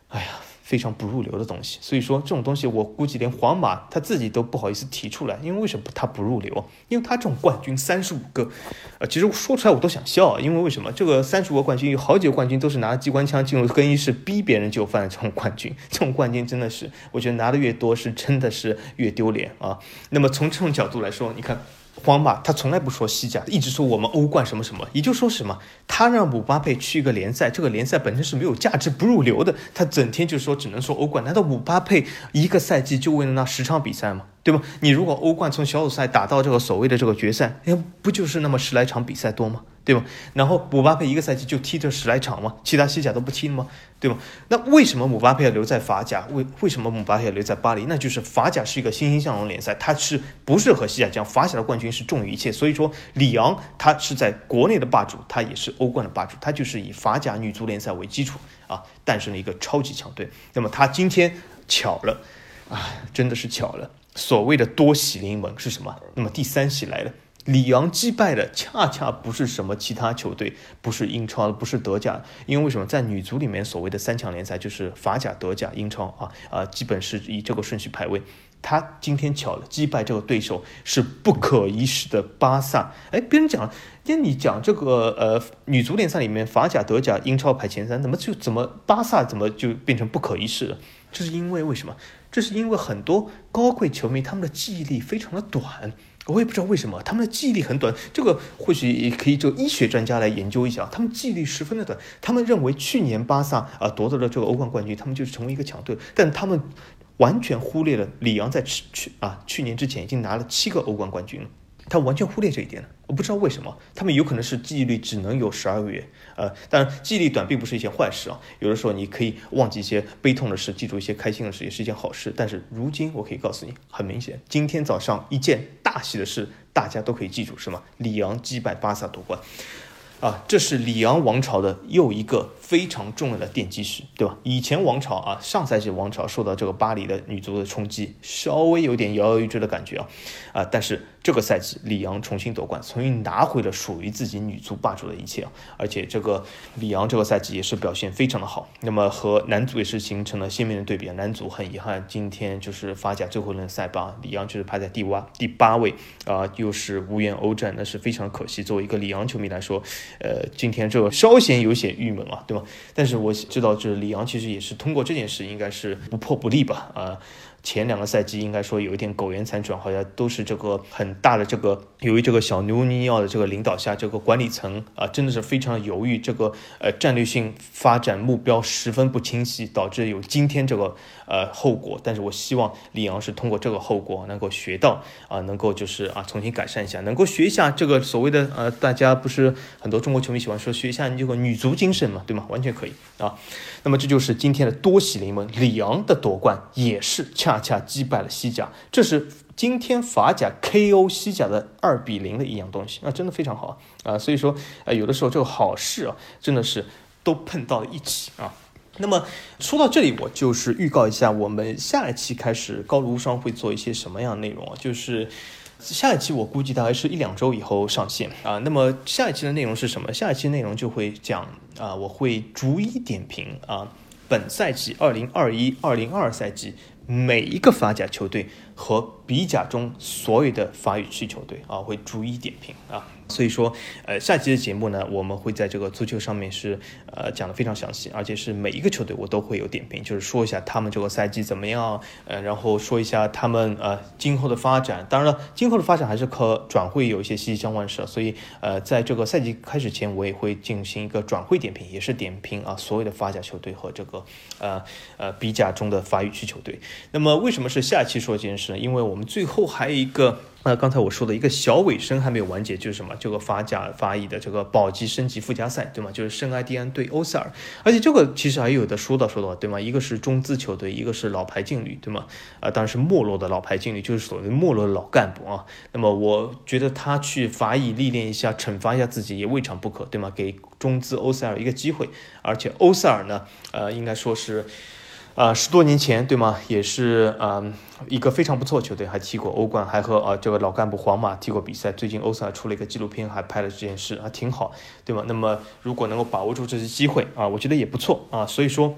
哎呀。非常不入流的东西，所以说这种东西我估计连皇马他自己都不好意思提出来，因为为什么他不入流？因为他这种冠军三十五个，呃，其实说出来我都想笑，因为为什么这个三十五个冠军有好几个冠军都是拿机关枪进入更衣室逼别人就范的这种冠军，这种冠军真的是我觉得拿的越多是真的是越丢脸啊。那么从这种角度来说，你看。皇马他从来不说西甲，一直说我们欧冠什么什么，也就说什么，他让姆巴佩去一个联赛，这个联赛本身是没有价值、不入流的，他整天就说只能说欧冠，难道姆巴佩一个赛季就为了那十场比赛吗？对吧？你如果欧冠从小组赛打到这个所谓的这个决赛，哎，不就是那么十来场比赛多吗？对吗？然后姆巴佩一个赛季就踢这十来场吗？其他西甲都不踢了吗？对吗？那为什么姆巴佩要留在法甲？为为什么姆巴佩要留在巴黎？那就是法甲是一个欣欣向荣联赛，它是不是和西甲这样？法甲的冠军是重于一切。所以说，里昂他是在国内的霸主，他也是欧冠的霸主，他就是以法甲女足联赛为基础啊，诞生了一个超级强队。那么他今天巧了啊，真的是巧了。所谓的多喜临门是什么？那么第三喜来了，里昂击败的恰恰不是什么其他球队，不是英超，不是德甲，因为为什么在女足里面所谓的三强联赛就是法甲、德甲、英超啊啊，基本是以这个顺序排位。他今天巧了，击败这个对手是不可一世的巴萨。哎，别人讲，跟你讲这个呃女足联赛里面法甲、德甲、英超排前三，怎么就怎么巴萨怎么就变成不可一世了？这是因为为什么？这是因为很多高贵球迷他们的记忆力非常的短，我也不知道为什么他们的记忆力很短。这个或许也可以就医学专家来研究一下，他们记忆力十分的短。他们认为去年巴萨啊夺得了这个欧冠冠军，他们就是成为一个强队，但他们完全忽略了里昂在去啊去年之前已经拿了七个欧冠冠军了。他完全忽略这一点了，我不知道为什么，他们有可能是记忆力只能有十二个月，呃，当然记忆力短并不是一件坏事啊，有的时候你可以忘记一些悲痛的事，记住一些开心的事，也是一件好事。但是如今我可以告诉你，很明显，今天早上一件大喜的事，大家都可以记住，是吗？里昂击败巴萨夺冠。啊，这是里昂王朝的又一个非常重要的奠基石，对吧？以前王朝啊，上赛季王朝受到这个巴黎的女足的冲击，稍微有点摇摇欲坠的感觉啊，啊，但是这个赛季里昂重新夺冠，重新拿回了属于自己女足霸主的一切啊，而且这个里昂这个赛季也是表现非常的好，那么和男足也是形成了鲜明的对比，男足很遗憾今天就是法甲最后一轮赛吧，里昂就是排在第八第八位啊，又是无缘欧战，那是非常可惜。作为一个里昂球迷来说。呃，今天这个稍显有些郁闷啊，对吧？但是我知道，这里昂其实也是通过这件事，应该是不破不立吧？啊。前两个赛季应该说有一点苟延残喘，好像都是这个很大的这个由于这个小牛尼奥的这个领导下，这个管理层啊真的是非常的犹豫，这个呃战略性发展目标十分不清晰，导致有今天这个呃后果。但是我希望里昂是通过这个后果能够学到啊，能够就是啊重新改善一下，能够学一下这个所谓的呃大家不是很多中国球迷喜欢说学一下你这个女足精神嘛，对吗？完全可以啊。那么这就是今天的多喜临门，里昂的夺冠也是恰恰击败了西甲，这是今天法甲 KO 西甲的二比零的一样东西，那真的非常好啊！所以说，呃，有的时候这个好事啊，真的是都碰到了一起啊。那么说到这里，我就是预告一下，我们下一期开始高卢双会做一些什么样的内容啊？就是下一期我估计大概是一两周以后上线啊。那么下一期的内容是什么？下一期内容就会讲啊，我会逐一点评啊。本赛季二零二一、二零二赛季每一个法甲球队和比甲中所有的法语区球队啊，会逐一点评啊。所以说，呃，下期的节目呢，我们会在这个足球上面是呃讲的非常详细，而且是每一个球队我都会有点评，就是说一下他们这个赛季怎么样，呃，然后说一下他们呃今后的发展。当然了，今后的发展还是和转会有一些息息相关的事，所以呃，在这个赛季开始前，我也会进行一个转会点评，也是点评啊所有的法甲球队和这个呃呃比甲中的法语区球队。那么为什么是下期说这件事因为我们最后还有一个。那刚才我说的一个小尾声还没有完结，就是什么？这个法甲法乙的这个保级升级附加赛，对吗？就是圣埃蒂安对欧塞尔，而且这个其实还有的说道说道，对吗？一个是中资球队，一个是老牌劲旅，对吗？啊，当然是没落的老牌劲旅，就是所谓没落的老干部啊。那么我觉得他去法乙历练一下，惩罚一下自己也未尝不可，对吗？给中资欧塞尔一个机会，而且欧塞尔呢，呃，应该说是。啊，十多年前，对吗？也是啊，一个非常不错球队，还踢过欧冠，还和啊这个老干部皇马踢过比赛。最近欧赛出了一个纪录片，还拍了这件事，还挺好，对吗？那么如果能够把握住这次机会啊，我觉得也不错啊。所以说，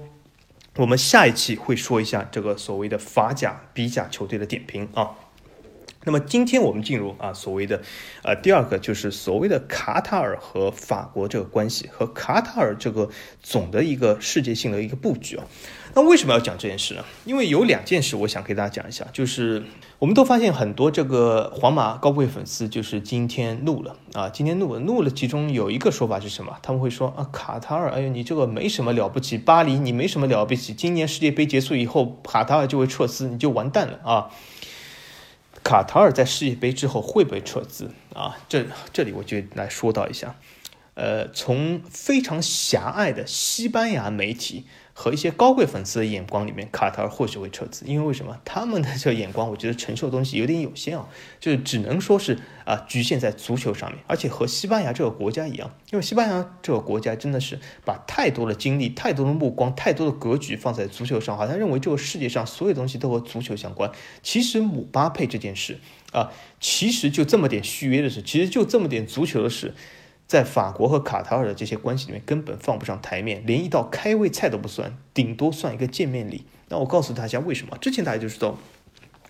我们下一期会说一下这个所谓的法甲、比甲球队的点评啊。那么今天我们进入啊所谓的，呃第二个就是所谓的卡塔尔和法国这个关系和卡塔尔这个总的一个世界性的一个布局啊。那为什么要讲这件事呢？因为有两件事我想给大家讲一下，就是我们都发现很多这个皇马高贵粉丝就是今天怒了啊，今天怒了怒了。其中有一个说法是什么？他们会说啊卡塔尔，哎呦你这个没什么了不起，巴黎你没什么了不起，今年世界杯结束以后卡塔尔就会撤资，你就完蛋了啊。卡塔尔在世界杯之后会不会撤资啊？这这里我就来说到一下，呃，从非常狭隘的西班牙媒体。和一些高贵粉丝的眼光里面，卡塔尔或许会撤资，因为为什么？他们的这个眼光，我觉得承受的东西有点有限啊，就是只能说是啊，局限在足球上面，而且和西班牙这个国家一样，因为西班牙这个国家真的是把太多的精力、太多的目光、太多的格局放在足球上，好像认为这个世界上所有东西都和足球相关。其实姆巴佩这件事啊，其实就这么点续约的事，其实就这么点足球的事。在法国和卡塔尔的这些关系里面，根本放不上台面，连一道开胃菜都不算，顶多算一个见面礼。那我告诉大家为什么？之前大家就知道。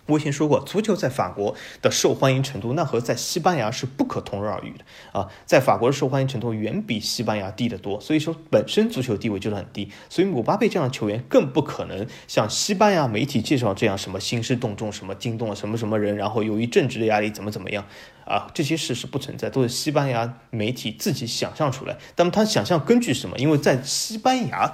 我以前说过，足球在法国的受欢迎程度，那和在西班牙是不可同日而语的啊！在法国的受欢迎程度远比西班牙低得多，所以说本身足球地位就是很低。所以姆巴佩这样的球员更不可能像西班牙媒体介绍这样什么兴师动众、什么惊动了什么什么人，然后由于政治的压力怎么怎么样啊？这些事是不存在，都是西班牙媒体自己想象出来。那么他想象根据什么？因为在西班牙，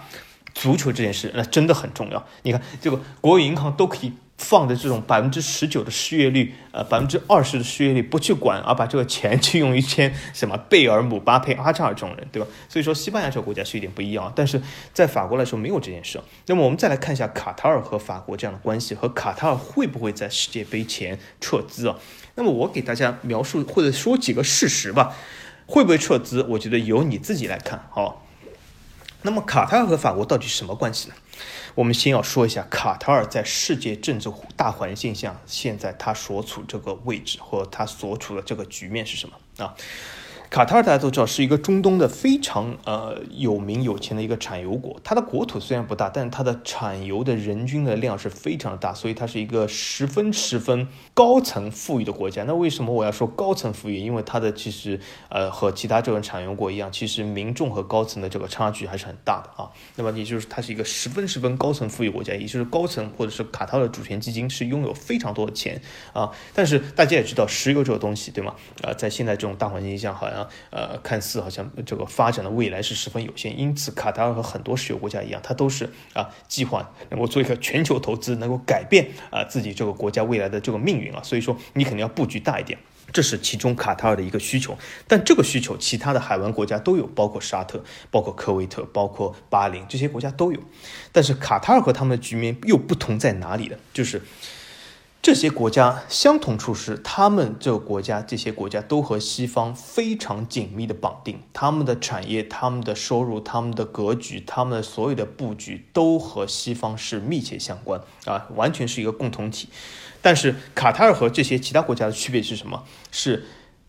足球这件事那真的很重要。你看，这个国有银行都可以。放的这种百分之十九的失业率，呃，百分之二十的失业率不去管，而把这个钱去用于签什么贝尔、姆巴佩、阿扎尔这种人，对吧？所以说西班牙这个国家是有点不一样，但是在法国来说没有这件事。那么我们再来看一下卡塔尔和法国这样的关系，和卡塔尔会不会在世界杯前撤资啊？那么我给大家描述或者说几个事实吧，会不会撤资？我觉得由你自己来看好。那么卡塔尔和法国到底什么关系呢？我们先要说一下卡塔尔在世界政治大环境下，现在他所处这个位置和他所处的这个局面是什么啊？卡塔尔大家都知道是一个中东的非常呃有名有钱的一个产油国，它的国土虽然不大，但它的产油的人均的量是非常的大，所以它是一个十分十分高层富裕的国家。那为什么我要说高层富裕？因为它的其实呃和其他这种产油国一样，其实民众和高层的这个差距还是很大的啊。那么也就是它是一个十分十分高层富裕国家，也就是高层或者是卡塔尔主权基金是拥有非常多的钱啊。但是大家也知道石油这个东西对吗？啊，在现在这种大环境下，好像呃，看似好像这个发展的未来是十分有限，因此卡塔尔和很多石油国家一样，它都是啊计划能够做一个全球投资，能够改变啊自己这个国家未来的这个命运啊，所以说你肯定要布局大一点，这是其中卡塔尔的一个需求。但这个需求，其他的海湾国家都有，包括沙特、包括科威特、包括巴林这些国家都有。但是卡塔尔和他们的局面又不同在哪里呢？就是。这些国家相同处是，他们这个国家、这些国家都和西方非常紧密的绑定，他们的产业、他们的收入、他们的格局、他们的所有的布局都和西方是密切相关啊，完全是一个共同体。但是卡塔尔和这些其他国家的区别是什么？是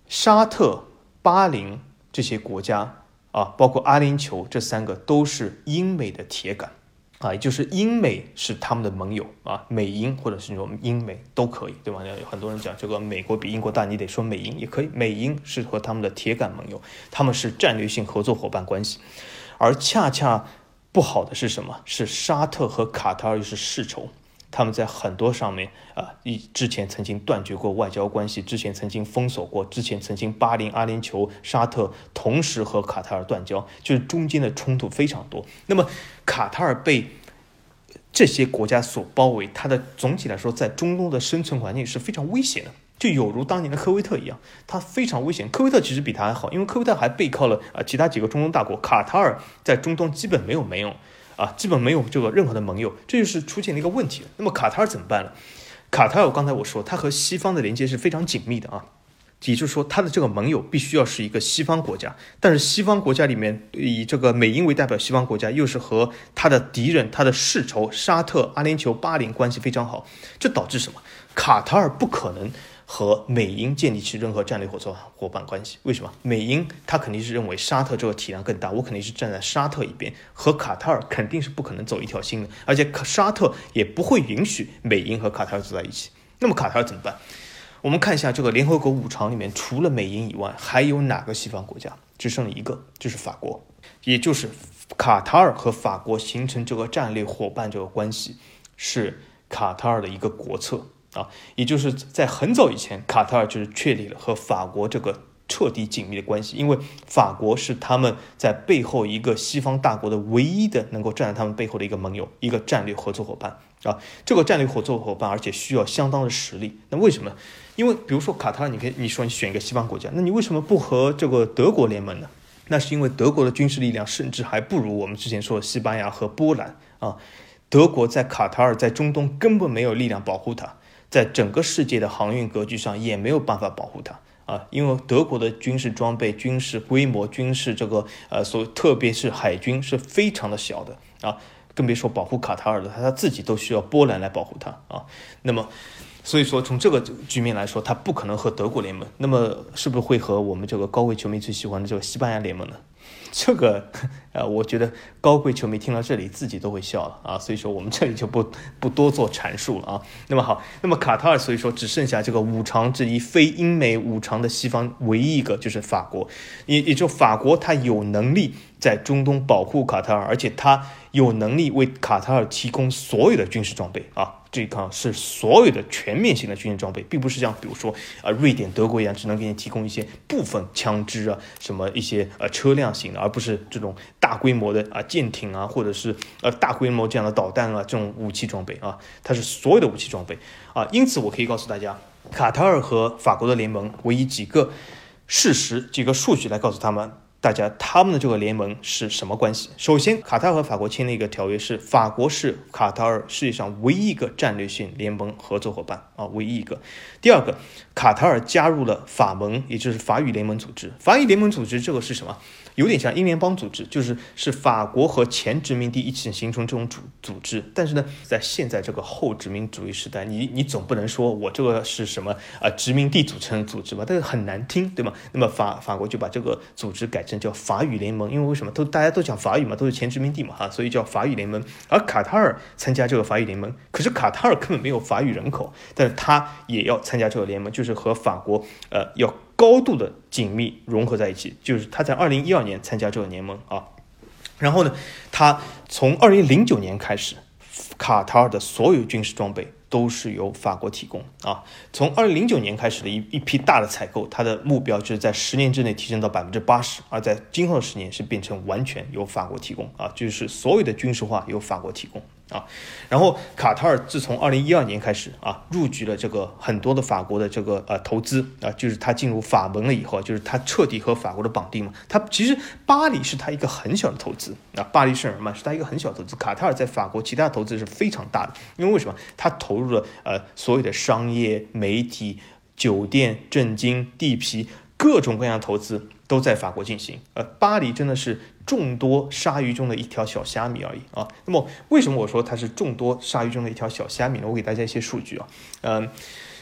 沙特、巴林这些国家啊，包括阿联酋这三个都是英美的铁杆。啊，就是英美是他们的盟友啊，美英或者是那种英美都可以，对吧？有很多人讲这个美国比英国大，你得说美英也可以，美英是和他们的铁杆盟友，他们是战略性合作伙伴关系，而恰恰不好的是什么？是沙特和卡塔尔是世仇。他们在很多上面啊，一之前曾经断绝过外交关系，之前曾经封锁过，之前曾经巴林、阿联酋、沙特同时和卡塔尔断交，就是中间的冲突非常多。那么卡塔尔被这些国家所包围，它的总体来说在中东的生存环境是非常危险的，就有如当年的科威特一样，它非常危险。科威特其实比它还好，因为科威特还背靠了啊其他几个中东大国，卡塔尔在中东基本没有没有。啊，基本没有这个任何的盟友，这就是出现了一个问题。那么卡塔尔怎么办呢？卡塔尔刚才我说，它和西方的连接是非常紧密的啊，也就是说，它的这个盟友必须要是一个西方国家。但是西方国家里面，以这个美英为代表，西方国家又是和他的敌人、他的世仇沙特、阿联酋、巴林关系非常好，这导致什么？卡塔尔不可能。和美英建立起任何战略合作伙伴关系？为什么？美英他肯定是认为沙特这个体量更大，我肯定是站在沙特一边，和卡塔尔肯定是不可能走一条心的，而且沙特也不会允许美英和卡塔尔走在一起。那么卡塔尔怎么办？我们看一下这个联合国五常里面，除了美英以外，还有哪个西方国家？只剩一个，就是法国，也就是卡塔尔和法国形成这个战略伙伴这个关系，是卡塔尔的一个国策。啊，也就是在很早以前，卡塔尔就是确立了和法国这个彻底紧密的关系，因为法国是他们在背后一个西方大国的唯一的能够站在他们背后的一个盟友，一个战略合作伙伴啊。这个战略合作伙伴，而且需要相当的实力。那为什么？因为比如说卡塔尔，你可以你说你选一个西方国家，那你为什么不和这个德国联盟呢？那是因为德国的军事力量甚至还不如我们之前说的西班牙和波兰啊。德国在卡塔尔在中东根本没有力量保护它。在整个世界的航运格局上也没有办法保护它啊，因为德国的军事装备、军事规模、军事这个呃，所特别是海军是非常的小的啊，更别说保护卡塔尔的，他他自己都需要波兰来保护他啊。那么，所以说从这个局面来说，他不可能和德国联盟，那么是不是会和我们这个高位球迷最喜欢的这个西班牙联盟呢？这个，呃，我觉得高贵球迷听到这里自己都会笑了啊，所以说我们这里就不不多做阐述了啊。那么好，那么卡塔尔，所以说只剩下这个五常之一，非英美五常的西方唯一一个就是法国，也也就法国，它有能力在中东保护卡塔尔，而且它有能力为卡塔尔提供所有的军事装备啊。这个是所有的全面性的军事装备，并不是像比如说啊瑞典、德国一样，只能给你提供一些部分枪支啊，什么一些呃车辆型的，而不是这种大规模的啊舰艇啊，或者是呃大规模这样的导弹啊这种武器装备啊，它是所有的武器装备啊。因此，我可以告诉大家，卡塔尔和法国的联盟，我以几个事实、几个数据来告诉他们。大家他们的这个联盟是什么关系？首先，卡塔尔和法国签了一个条约，是法国是卡塔尔世界上唯一一个战略性联盟合作伙伴啊，唯一一个。第二个，卡塔尔加入了法盟，也就是法语联盟组织。法语联盟组织这个是什么？有点像英联邦组织，就是是法国和前殖民地一起形成这种组组织。但是呢，在现在这个后殖民主义时代，你你总不能说我这个是什么啊殖民地组成组织吧？但是很难听，对吗？那么法法国就把这个组织改成叫法语联盟，因为为什么都大家都讲法语嘛，都是前殖民地嘛，哈，所以叫法语联盟。而卡塔尔参加这个法语联盟，可是卡塔尔根本没有法语人口，但是他也要参加这个联盟，就是和法国呃要。高度的紧密融合在一起，就是他在二零一二年参加这个联盟啊，然后呢，他从二零零九年开始，卡塔尔的所有军事装备都是由法国提供啊。从二零零九年开始的一一批大的采购，它的目标就是在十年之内提升到百分之八十，而在今后的十年是变成完全由法国提供啊，就是所有的军事化由法国提供。啊，然后卡塔尔自从二零一二年开始啊，入局了这个很多的法国的这个呃投资啊，就是他进入法盟了以后，就是他彻底和法国的绑定嘛。他其实巴黎是他一个很小的投资啊，巴黎圣日耳曼是他一个很小投资。卡塔尔在法国其他投资是非常大的，因为为什么？他投入了呃所有的商业、媒体、酒店、震惊、地皮各种各样的投资。都在法国进行，呃，巴黎真的是众多鲨鱼中的一条小虾米而已啊。那么，为什么我说它是众多鲨鱼中的一条小虾米呢？我给大家一些数据啊，嗯，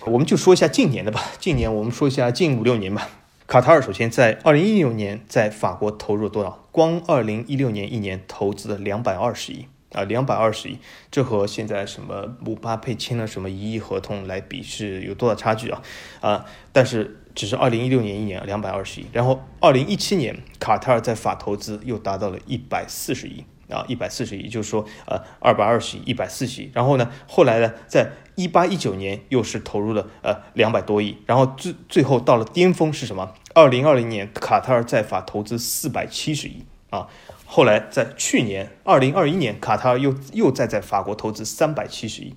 我们就说一下近年的吧。近年我们说一下近五六年吧。卡塔尔首先在二零一六年在法国投入了多少？光二零一六年一年投资了两百二十亿。啊，两百二十亿，这和现在什么姆巴佩签了什么一亿合同来比是有多大差距啊？啊，但是只是二零一六年一年两百二十亿，然后二零一七年卡塔尔在法投资又达到了一百四十亿。啊，一百四十亿，就是说，呃，二百二十亿，一百四十亿。然后呢，后来呢，在一八一九年又是投入了呃两百多亿，然后最最后到了巅峰是什么？二零二零年卡塔尔在法投资四百七十亿啊。后来在去年二零二一年，卡塔尔又又再在法国投资三百七十亿。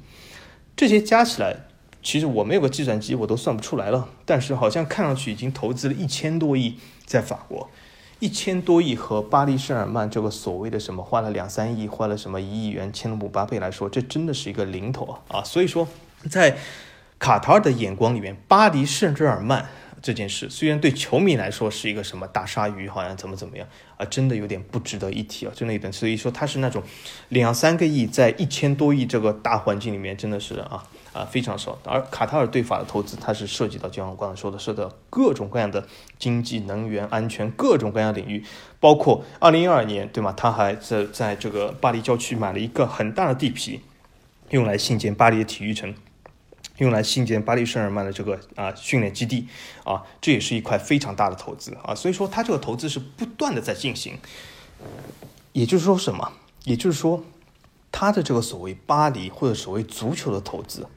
这些加起来，其实我没有个计算机，我都算不出来了。但是好像看上去已经投资了一千多亿在法国。一千多亿和巴黎圣日耳曼这个所谓的什么花了两三亿，花了什么一亿元签了姆巴佩来说，这真的是一个零头啊！啊，所以说，在卡塔尔的眼光里面，巴黎圣日耳曼这件事虽然对球迷来说是一个什么大鲨鱼，好像怎么怎么样啊，真的有点不值得一提啊，真的有点。所以说，它是那种两三个亿在一千多亿这个大环境里面，真的是啊。啊，非常少。而卡塔尔对法的投资，它是涉及到，就像我刚才说的，涉及到各种各样的经济、能源、安全各种各样领域，包括二零一二年，对吗？他还在在这个巴黎郊区买了一个很大的地皮，用来兴建巴黎的体育城，用来兴建巴黎圣日耳曼的这个啊训练基地啊，这也是一块非常大的投资啊。所以说，他这个投资是不断的在进行。也就是说什么？也就是说，他的这个所谓巴黎或者所谓足球的投资。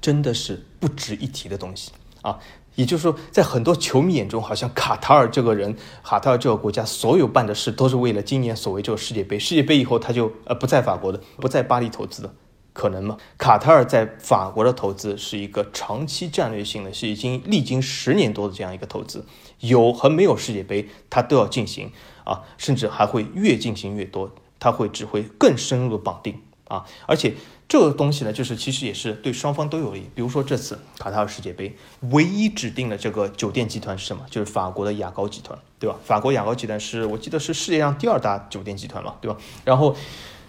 真的是不值一提的东西啊！也就是说，在很多球迷眼中，好像卡塔尔这个人、卡塔尔这个国家所有办的事，都是为了今年所谓这个世界杯。世界杯以后，他就呃不在法国的，不在巴黎投资的，可能吗？卡塔尔在法国的投资是一个长期战略性的，是已经历经十年多的这样一个投资，有和没有世界杯，他都要进行啊，甚至还会越进行越多，他会只会更深入的绑定啊，而且。这个东西呢，就是其实也是对双方都有利。比如说这次卡塔尔世界杯，唯一指定的这个酒店集团是什么？就是法国的雅高集团，对吧？法国雅高集团是我记得是世界上第二大酒店集团嘛，对吧？然后。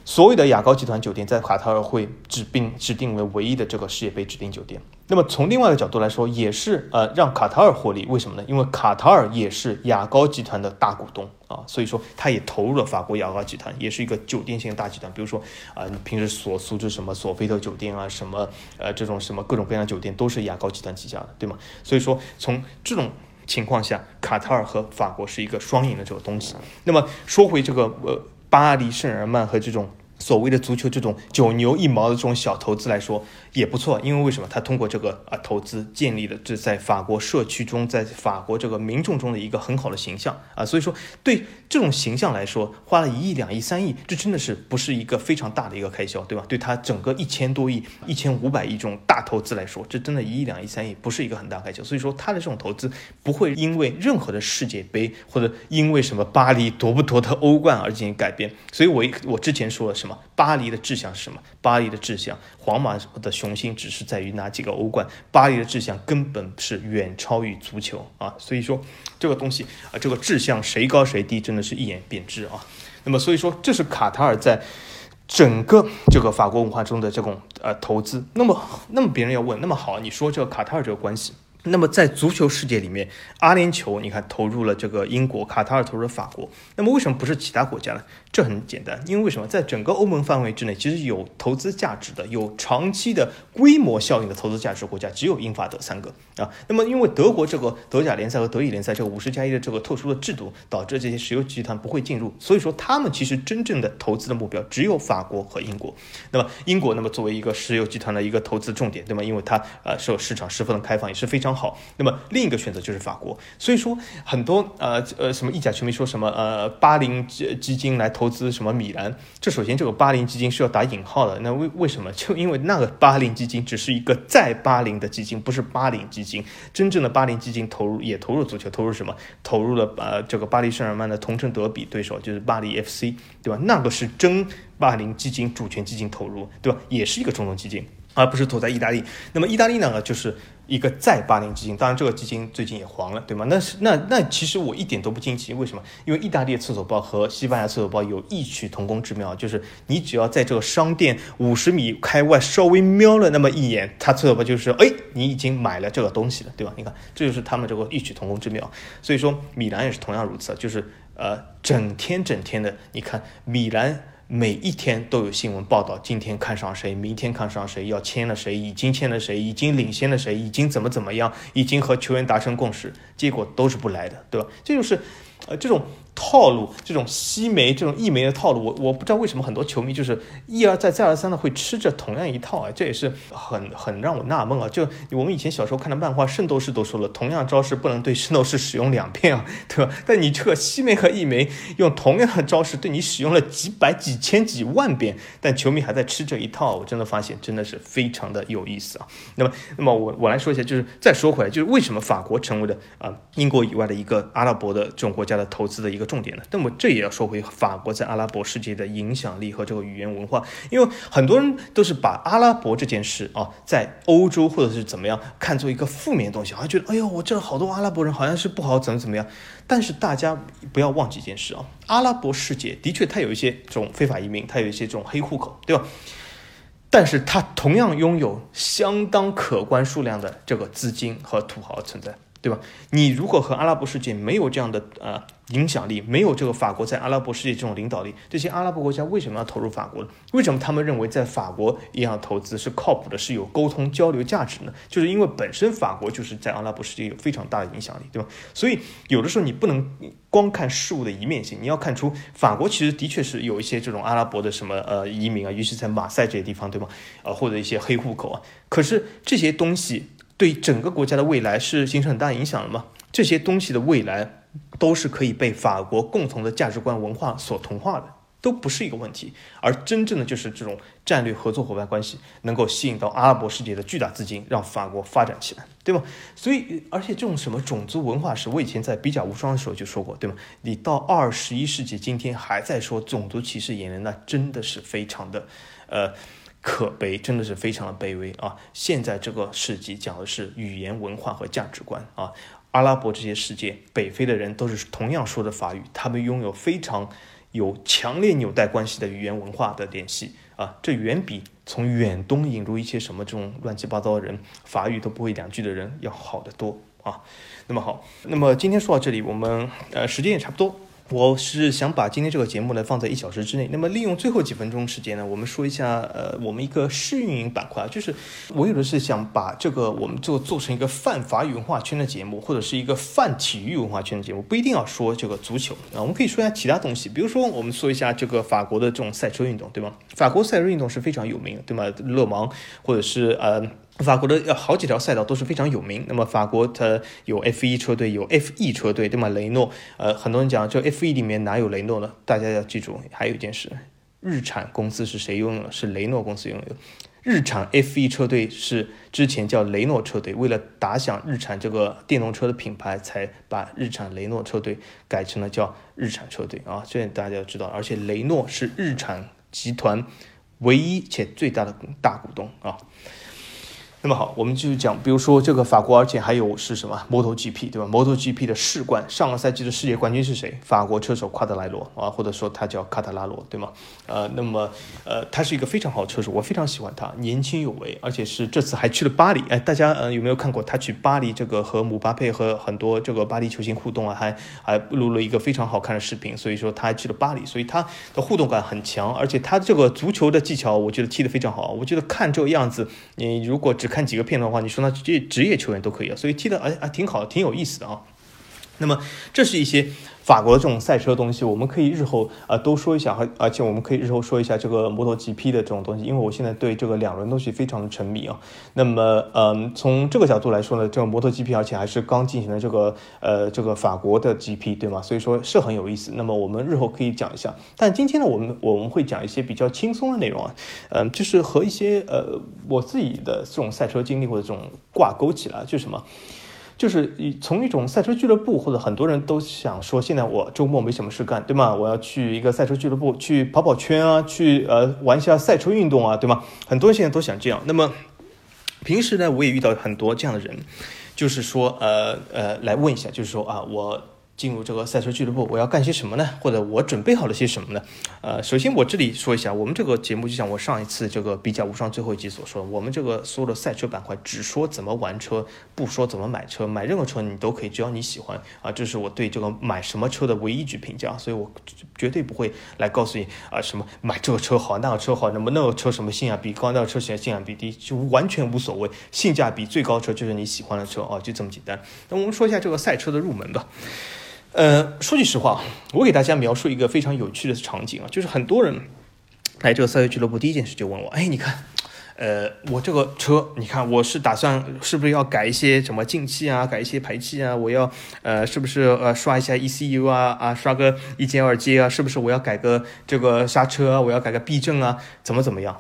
所有的雅高集团酒店在卡塔尔会指定指定为唯一的这个世界杯指定酒店。那么从另外一个角度来说，也是呃让卡塔尔获利。为什么呢？因为卡塔尔也是雅高集团的大股东啊，所以说他也投入了法国雅高集团，也是一个酒店型大集团。比如说啊，你平时所熟知什么索菲特酒店啊，什么呃这种什么各种各样的酒店都是雅高集团旗下的，对吗？所以说从这种情况下，卡塔尔和法国是一个双赢的这个东西。那么说回这个呃巴黎圣日耳曼和这种。所谓的足球这种九牛一毛的这种小投资来说也不错，因为为什么？他通过这个啊投资建立了这在法国社区中，在法国这个民众中的一个很好的形象啊，所以说对这种形象来说，花了一亿、两亿、三亿，这真的是不是一个非常大的一个开销，对吧？对他整个一千多亿、一千五百亿这种大投资来说，这真的一亿、两亿、三亿不是一个很大开销，所以说他的这种投资不会因为任何的世界杯或者因为什么巴黎夺不夺得欧冠而进行改变。所以我我之前说了什么？巴黎的志向是什么？巴黎的志向，皇马的雄心只是在于拿几个欧冠。巴黎的志向根本是远超于足球啊！所以说，这个东西啊，这个志向谁高谁低，真的是一眼便知啊。那么，所以说，这是卡塔尔在整个这个法国文化中的这种呃投资。那么，那么别人要问，那么好，你说这个卡塔尔这个关系？那么在足球世界里面，阿联酋你看投入了这个英国，卡塔尔投入了法国。那么为什么不是其他国家呢？这很简单，因为为什么在整个欧盟范围之内，其实有投资价值的、有长期的规模效应的投资价值国家只有英法德三个啊。那么因为德国这个德甲联赛和德乙联赛这个五十加一的这个特殊的制度，导致这些石油集团不会进入，所以说他们其实真正的投资的目标只有法国和英国。那么英国那么作为一个石油集团的一个投资重点，对吗？因为它呃受市场十分的开放，也是非常。好，那么另一个选择就是法国，所以说很多呃呃什么意甲球迷说什么呃巴林基基金来投资什么米兰，这首先这个巴林基金是要打引号的，那为为什么？就因为那个巴林基金只是一个在巴林的基金，不是巴林基金，真正的巴林基金投入也投入足球，投入什么？投入了呃这个巴黎圣日耳曼的同城德比对手就是巴黎 FC，对吧？那个是真巴林基金主权基金投入，对吧？也是一个中东基金。而不是投在意大利。那么意大利呢，就是一个在巴林基金。当然，这个基金最近也黄了，对吗？那是那那其实我一点都不惊奇。为什么？因为意大利的厕所包和西班牙厕所包有异曲同工之妙，就是你只要在这个商店五十米开外稍微瞄了那么一眼，它厕所包就是哎，你已经买了这个东西了，对吧？你看，这就是他们这个异曲同工之妙。所以说，米兰也是同样如此，就是呃，整天整天的，你看米兰。每一天都有新闻报道，今天看上谁，明天看上谁，要签了谁，已经签了谁，已经领先了谁，已经怎么怎么样，已经和球员达成共识，结果都是不来的，对吧？这就是，呃，这种。套路这种西媒、这种意媒的套路，我我不知道为什么很多球迷就是一而再、再而三的会吃着同样一套啊，这也是很很让我纳闷啊。就我们以前小时候看的漫画《圣斗士》都说了，同样招式不能对圣斗士使用两遍啊，对吧？但你这个西媒和意媒用同样的招式对你使用了几百、几千、几万遍，但球迷还在吃这一套，我真的发现真的是非常的有意思啊。那么，那么我我来说一下，就是再说回来，就是为什么法国成为了啊英国以外的一个阿拉伯的这种国家的投资的一个。重点的，那么这也要说回法国在阿拉伯世界的影响力和这个语言文化，因为很多人都是把阿拉伯这件事啊，在欧洲或者是怎么样看作一个负面东西，好像觉得哎呦，我这好多阿拉伯人好像是不好怎么怎么样。但是大家不要忘记一件事啊，阿拉伯世界的确它有一些这种非法移民，它有一些这种黑户口，对吧？但是它同样拥有相当可观数量的这个资金和土豪存在。对吧？你如果和阿拉伯世界没有这样的呃影响力，没有这个法国在阿拉伯世界这种领导力，这些阿拉伯国家为什么要投入法国呢？为什么他们认为在法国一样投资是靠谱的，是有沟通交流价值呢？就是因为本身法国就是在阿拉伯世界有非常大的影响力，对吧？所以有的时候你不能光看事物的一面性，你要看出法国其实的确是有一些这种阿拉伯的什么呃移民啊，尤其在马赛这些地方，对吗？呃，或者一些黑户口啊，可是这些东西。对整个国家的未来是形成很大影响了吗？这些东西的未来都是可以被法国共同的价值观文化所同化的，都不是一个问题。而真正的就是这种战略合作伙伴关系，能够吸引到阿拉伯世界的巨大资金，让法国发展起来，对吗？所以，而且这种什么种族文化史，我以前在比较无双的时候就说过，对吗？你到二十一世纪今天还在说种族歧视言论，那真的是非常的，呃。可悲，真的是非常的卑微啊！现在这个世纪讲的是语言文化和价值观啊。阿拉伯这些世界，北非的人都是同样说的法语，他们拥有非常有强烈纽带关系的语言文化的联系啊。这远比从远东引入一些什么这种乱七八糟的人，法语都不会两句的人要好得多啊。那么好，那么今天说到这里，我们呃时间也差不多。我是想把今天这个节目呢放在一小时之内，那么利用最后几分钟时间呢，我们说一下呃我们一个试运营板块，就是我有的是想把这个我们做做成一个泛法语文化圈的节目，或者是一个泛体育文化圈的节目，不一定要说这个足球啊，我们可以说一下其他东西，比如说我们说一下这个法国的这种赛车运动，对吗？法国赛车运动是非常有名的，对吗？勒芒或者是呃。法国的好几条赛道都是非常有名。那么法国它有 F1 车队，有 F1 车队，对吗？雷诺，呃，很多人讲这 F1 里面哪有雷诺呢？大家要记住，还有一件事，日产公司是谁拥有？是雷诺公司拥有。日产 F1 车队是之前叫雷诺车队，为了打响日产这个电动车的品牌，才把日产雷诺车队改成了叫日产车队啊。这大家要知道，而且雷诺是日产集团唯一且最大的大股东啊。那么好，我们继续讲，比如说这个法国，而且还有是什么摩托 GP，对吧？摩托 GP 的世冠，上个赛季的世界冠军是谁？法国车手夸德莱罗啊，或者说他叫卡塔拉罗，对吗？呃，那么呃，他是一个非常好的车手，我非常喜欢他，年轻有为，而且是这次还去了巴黎。哎，大家呃有没有看过他去巴黎这个和姆巴佩和很多这个巴黎球星互动啊？还还录了一个非常好看的视频，所以说他还去了巴黎，所以他的互动感很强，而且他这个足球的技巧，我觉得踢得非常好。我觉得看这个样子，你如果只看几个片段的话，你说那职业职业球员都可以啊，所以踢的哎啊挺好的，挺有意思的啊。那么这是一些法国的这种赛车东西，我们可以日后啊都说一下，而而且我们可以日后说一下这个摩托 GP 的这种东西，因为我现在对这个两轮东西非常的沉迷啊。那么嗯，从这个角度来说呢，这个摩托 GP 而且还是刚进行的这个呃这个法国的 GP 对吗？所以说是很有意思。那么我们日后可以讲一下，但今天呢，我们我们会讲一些比较轻松的内容啊，嗯，就是和一些呃我自己的这种赛车经历或者这种挂钩起来，就是什么？就是以从一种赛车俱乐部，或者很多人都想说，现在我周末没什么事干，对吗？我要去一个赛车俱乐部去跑跑圈啊，去呃玩一下赛车运动啊，对吗？很多人现在都想这样。那么平时呢，我也遇到很多这样的人，就是说呃呃来问一下，就是说啊，我进入这个赛车俱乐部，我要干些什么呢？或者我准备好了些什么呢？呃，首先我这里说一下，我们这个节目就像我上一次这个比较无双最后一集所说，我们这个所有的赛车板块只说怎么玩车，不说怎么买车。买任何车你都可以，只要你喜欢啊，这是我对这个买什么车的唯一一句评价。所以我绝对不会来告诉你啊什么买这个车好，那个车好，那么那个车什么性价比高，那个车性价比低，就完全无所谓。性价比最高车就是你喜欢的车啊，就这么简单。那我们说一下这个赛车的入门吧。呃，说句实话，我给大家描述一个非常有趣的场景啊，就是很多人来这个赛车俱乐部，第一件事就问我，哎，你看，呃，我这个车，你看我是打算是不是要改一些什么进气啊，改一些排气啊，我要呃，是不是呃刷一下 ECU 啊啊，刷个一阶二阶啊，是不是我要改个这个刹车啊，我要改个避震啊，怎么怎么样？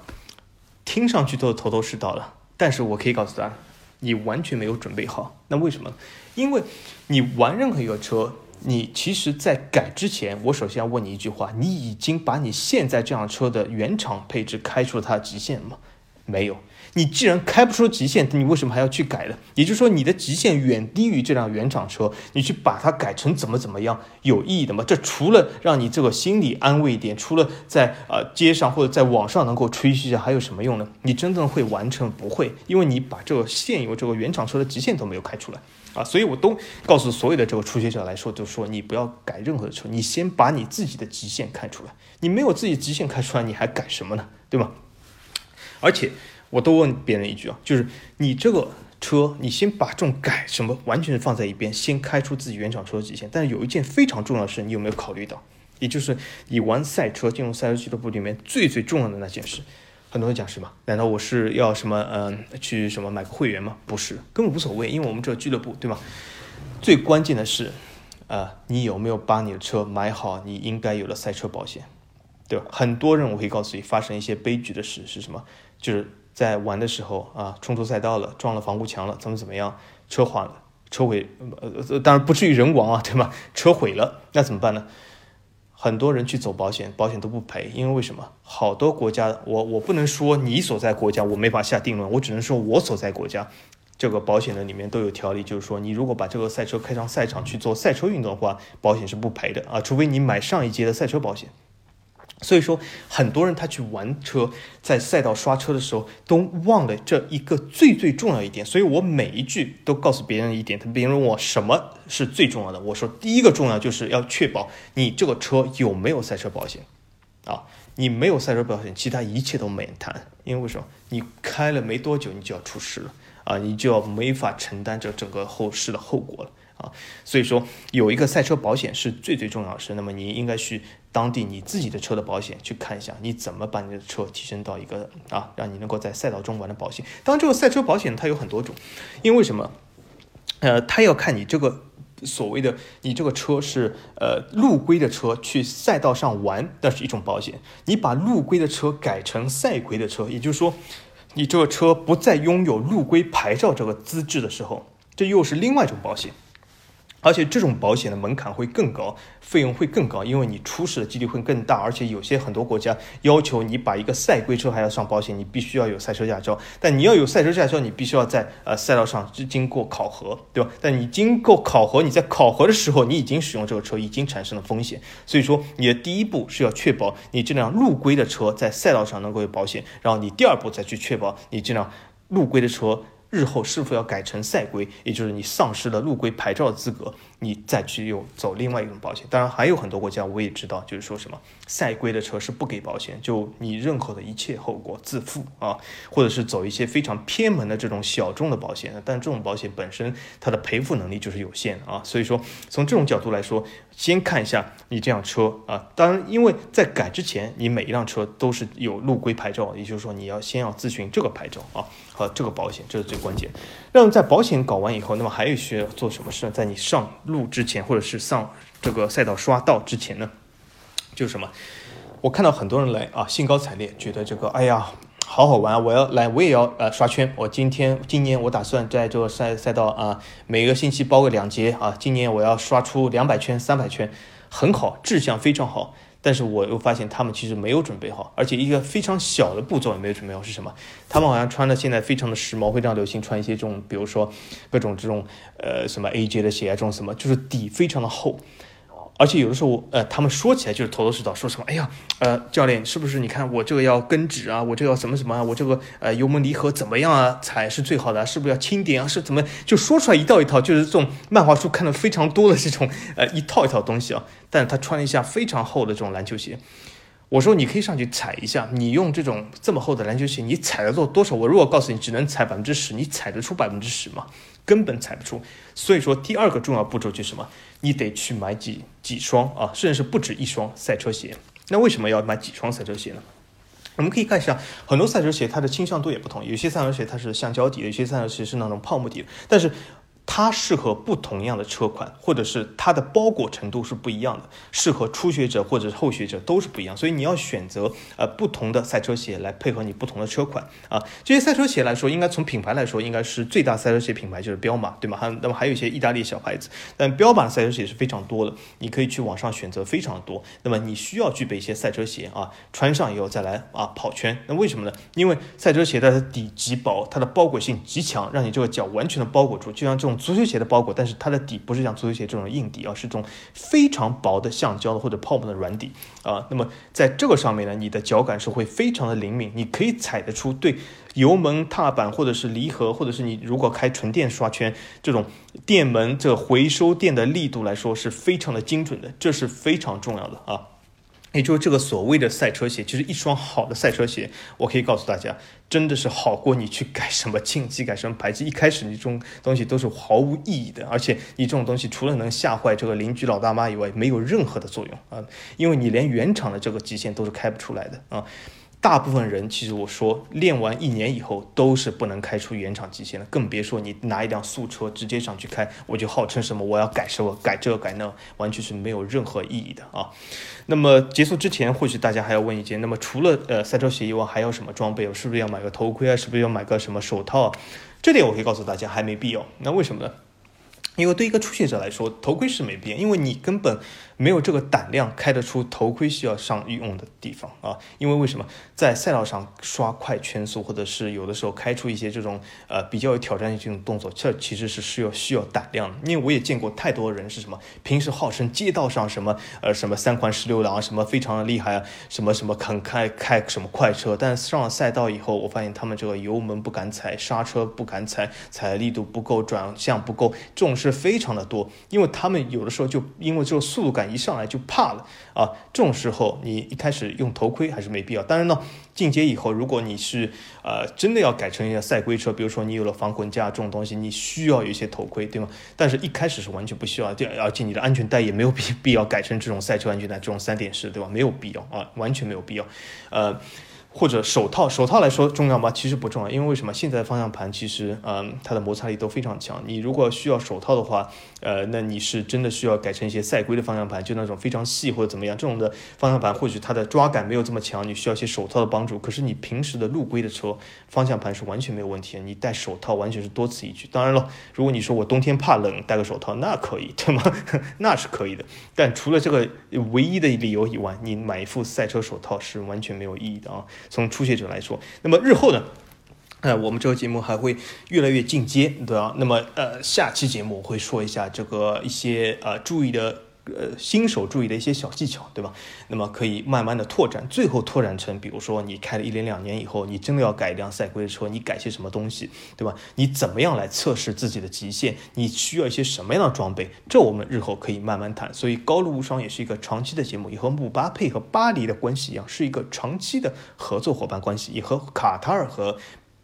听上去都头头是道的，但是我可以告诉大家，你完全没有准备好。那为什么？因为你玩任何一个车。你其实，在改之前，我首先要问你一句话：你已经把你现在这辆车的原厂配置开出了它的极限吗？没有。你既然开不出极限，你为什么还要去改呢？也就是说，你的极限远低于这辆原厂车，你去把它改成怎么怎么样，有意义的吗？这除了让你这个心理安慰一点，除了在呃街上或者在网上能够吹嘘一下，还有什么用呢？你真正会完成不会，因为你把这个现有这个原厂车的极限都没有开出来。啊，所以我都告诉所有的这个初学者来说，就说你不要改任何的车，你先把你自己的极限开出来。你没有自己极限开出来，你还改什么呢？对吗？而且我都问别人一句啊，就是你这个车，你先把这种改什么完全放在一边，先开出自己原厂车的极限。但是有一件非常重要的事，你有没有考虑到？也就是你玩赛车进入赛车俱乐部里面最最重要的那件事。很多人讲什么？难道我是要什么？嗯，去什么买个会员吗？不是，根本无所谓，因为我们这俱乐部，对吗？最关键的是，呃，你有没有把你的车买好？你应该有的赛车保险，对吧？很多人我可以告诉你，发生一些悲剧的事是什么？就是在玩的时候啊，冲出赛道了，撞了防护墙了，怎么怎么样？车坏了，车毁，呃，当然不至于人亡啊，对吗？车毁了，那怎么办呢？很多人去走保险，保险都不赔，因为为什么？好多国家，我我不能说你所在国家，我没法下定论，我只能说我所在国家，这个保险的里面都有条例，就是说你如果把这个赛车开上赛场去做赛车运动的话，保险是不赔的啊，除非你买上一阶的赛车保险。所以说，很多人他去玩车，在赛道刷车的时候，都忘了这一个最最重要一点。所以我每一句都告诉别人一点，他别人问我什么是最重要的，我说第一个重要就是要确保你这个车有没有赛车保险，啊，你没有赛车保险，其他一切都没人谈。因为为什么？你开了没多久，你就要出事了啊，你就要没法承担这整个后事的后果了。啊，所以说有一个赛车保险是最最重要的事。那么你应该去当地你自己的车的保险去看一下，你怎么把你的车提升到一个啊，让你能够在赛道中玩的保险。当，这个赛车保险它有很多种，因为什么？呃，它要看你这个所谓的你这个车是呃路规的车去赛道上玩，那是一种保险。你把路规的车改成赛规的车，也就是说，你这个车不再拥有路规牌照这个资质的时候，这又是另外一种保险。而且这种保险的门槛会更高，费用会更高，因为你出事的几率会更大。而且有些很多国家要求你把一个赛规车还要上保险，你必须要有赛车驾照。但你要有赛车驾照，你必须要在呃赛道上经过考核，对吧？但你经过考核，你在考核的时候，你已经使用这个车，已经产生了风险。所以说，你的第一步是要确保你这辆路规的车在赛道上能够有保险，然后你第二步再去确保你这辆路规的车。日后是否要改成赛规，也就是你丧失了路规牌照的资格，你再去又走另外一种保险。当然还有很多国家我也知道，就是说什么赛规的车是不给保险，就你任何的一切后果自负啊，或者是走一些非常偏门的这种小众的保险。但这种保险本身它的赔付能力就是有限啊，所以说从这种角度来说，先看一下你这辆车啊。当然，因为在改之前，你每一辆车都是有路规牌照，也就是说你要先要咨询这个牌照啊。和这个保险，这是最关键。那么在保险搞完以后，那么还有需要做什么事呢？在你上路之前，或者是上这个赛道刷道之前呢？就是什么？我看到很多人来啊，兴高采烈，觉得这个哎呀，好好玩，我要来，我也要呃刷圈。我今天今年我打算在这个赛赛道啊，每个星期包个两节啊，今年我要刷出两百圈、三百圈，很好，志向非常好。但是我又发现他们其实没有准备好，而且一个非常小的步骤也没有准备好是什么？他们好像穿的现在非常的时髦，非常流行穿一些这种，比如说各种这种呃什么 AJ 的鞋啊，这种什么就是底非常的厚。而且有的时候，呃，他们说起来就是头头是道，说什么，哎呀，呃，教练是不是？你看我这个要跟指啊，我这个要什么什么啊，我这个呃油门离合怎么样啊，才是最好的？是不是要轻点啊？是怎么？就说出来一套一套，就是这种漫画书看的非常多的这种，呃，一套一套东西啊。但他穿了一下非常厚的这种篮球鞋。我说你可以上去踩一下，你用这种这么厚的篮球鞋，你踩得到多少？我如果告诉你只能踩百分之十，你踩得出百分之十吗？根本踩不出。所以说第二个重要步骤就是什么？你得去买几几双啊，甚至是不止一双赛车鞋。那为什么要买几双赛车鞋呢？我们可以看一下，很多赛车鞋它的倾向度也不同，有些赛车鞋它是橡胶底的，有些赛车鞋是那种泡沫底的，但是。它适合不同样的车款，或者是它的包裹程度是不一样的，适合初学者或者是后学者都是不一样，所以你要选择呃不同的赛车鞋来配合你不同的车款啊。这些赛车鞋来说，应该从品牌来说，应该是最大赛车鞋品牌就是彪马，对吗？还那么还有一些意大利小牌子，但彪马的赛车鞋是非常多的，你可以去网上选择非常多。那么你需要具备一些赛车鞋啊，穿上以后再来啊跑圈。那为什么呢？因为赛车鞋它的底极薄，它的包裹性极强，让你这个脚完全的包裹住，就像这种。足球鞋的包裹，但是它的底不是像足球鞋这种硬底啊，是这种非常薄的橡胶的或者泡沫的软底啊。那么在这个上面呢，你的脚感是会非常的灵敏，你可以踩得出对油门踏板或者是离合，或者是你如果开纯电刷圈这种电门这回收电的力度来说是非常的精准的，这是非常重要的啊。也就是这个所谓的赛车鞋，其实一双好的赛车鞋，我可以告诉大家，真的是好过你去改什么进气、改什么排气。一开始你这种东西都是毫无意义的，而且你这种东西除了能吓坏这个邻居老大妈以外，没有任何的作用啊，因为你连原厂的这个极限都是开不出来的啊。大部分人其实我说练完一年以后都是不能开出原厂极限的，更别说你拿一辆素车直接上去开，我就号称什么我要改什么改这改那，完全是没有任何意义的啊。那么结束之前，或许大家还要问一件，那么除了呃赛车鞋以外，还有什么装备？我是不是要买个头盔啊？是不是要买个什么手套？这点我可以告诉大家，还没必要。那为什么呢？因为对一个初学者来说，头盔是没必要，因为你根本。没有这个胆量开得出头盔需要上用的地方啊！因为为什么在赛道上刷快圈速，或者是有的时候开出一些这种呃比较有挑战性这种动作，这其实是需要需要胆量的。因为我也见过太多人是什么，平时号称街道上什么呃什么三环十六郎，什么非常的厉害啊，什么什么肯开开什么快车，但上了赛道以后，我发现他们这个油门不敢踩，刹车不敢踩，踩力度不够，转向不够，这种事非常的多。因为他们有的时候就因为这个速度感。一上来就怕了啊！这种时候你一开始用头盔还是没必要。当然呢，进阶以后，如果你是呃真的要改成一个赛规车，比如说你有了防滚架这种东西，你需要有一些头盔，对吗？但是一开始是完全不需要，而且你的安全带也没有必必要改成这种赛车安全带这种三点式，对吧？没有必要啊，完全没有必要，呃。或者手套，手套来说重要吗？其实不重要，因为为什么？现在方向盘其实，嗯，它的摩擦力都非常强。你如果需要手套的话，呃，那你是真的需要改成一些赛规的方向盘，就那种非常细或者怎么样这种的方向盘，或许它的抓感没有这么强，你需要一些手套的帮助。可是你平时的路规的车，方向盘是完全没有问题的，你戴手套完全是多此一举。当然了，如果你说我冬天怕冷，戴个手套那可以，对吗？那是可以的。但除了这个唯一的理由以外，你买一副赛车手套是完全没有意义的啊。从初学者来说，那么日后呢？呃，我们这个节目还会越来越进阶，对吧？那么呃，下期节目我会说一下这个一些呃注意的。呃，新手注意的一些小技巧，对吧？那么可以慢慢的拓展，最后拓展成，比如说你开了一年两年以后，你真的要改一辆赛规的车，你改些什么东西，对吧？你怎么样来测试自己的极限？你需要一些什么样的装备？这我们日后可以慢慢谈。所以高路无双也是一个长期的节目，也和姆巴佩和巴黎的关系一样，是一个长期的合作伙伴关系，也和卡塔尔和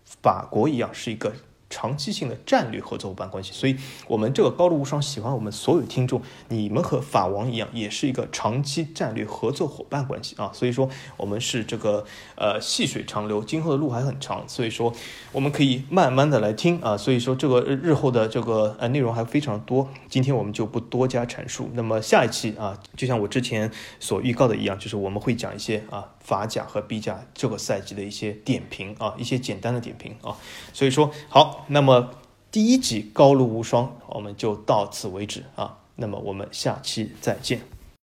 法国一样，是一个。长期性的战略合作伙伴关系，所以我们这个高路无双喜欢我们所有听众，你们和法王一样，也是一个长期战略合作伙伴关系啊。所以说我们是这个呃细水长流，今后的路还很长，所以说我们可以慢慢的来听啊。所以说这个日后的这个呃内容还非常多，今天我们就不多加阐述。那么下一期啊，就像我之前所预告的一样，就是我们会讲一些啊。法甲和 B 甲这个赛季的一些点评啊，一些简单的点评啊，所以说好，那么第一集高路无双我们就到此为止啊，那么我们下期再见。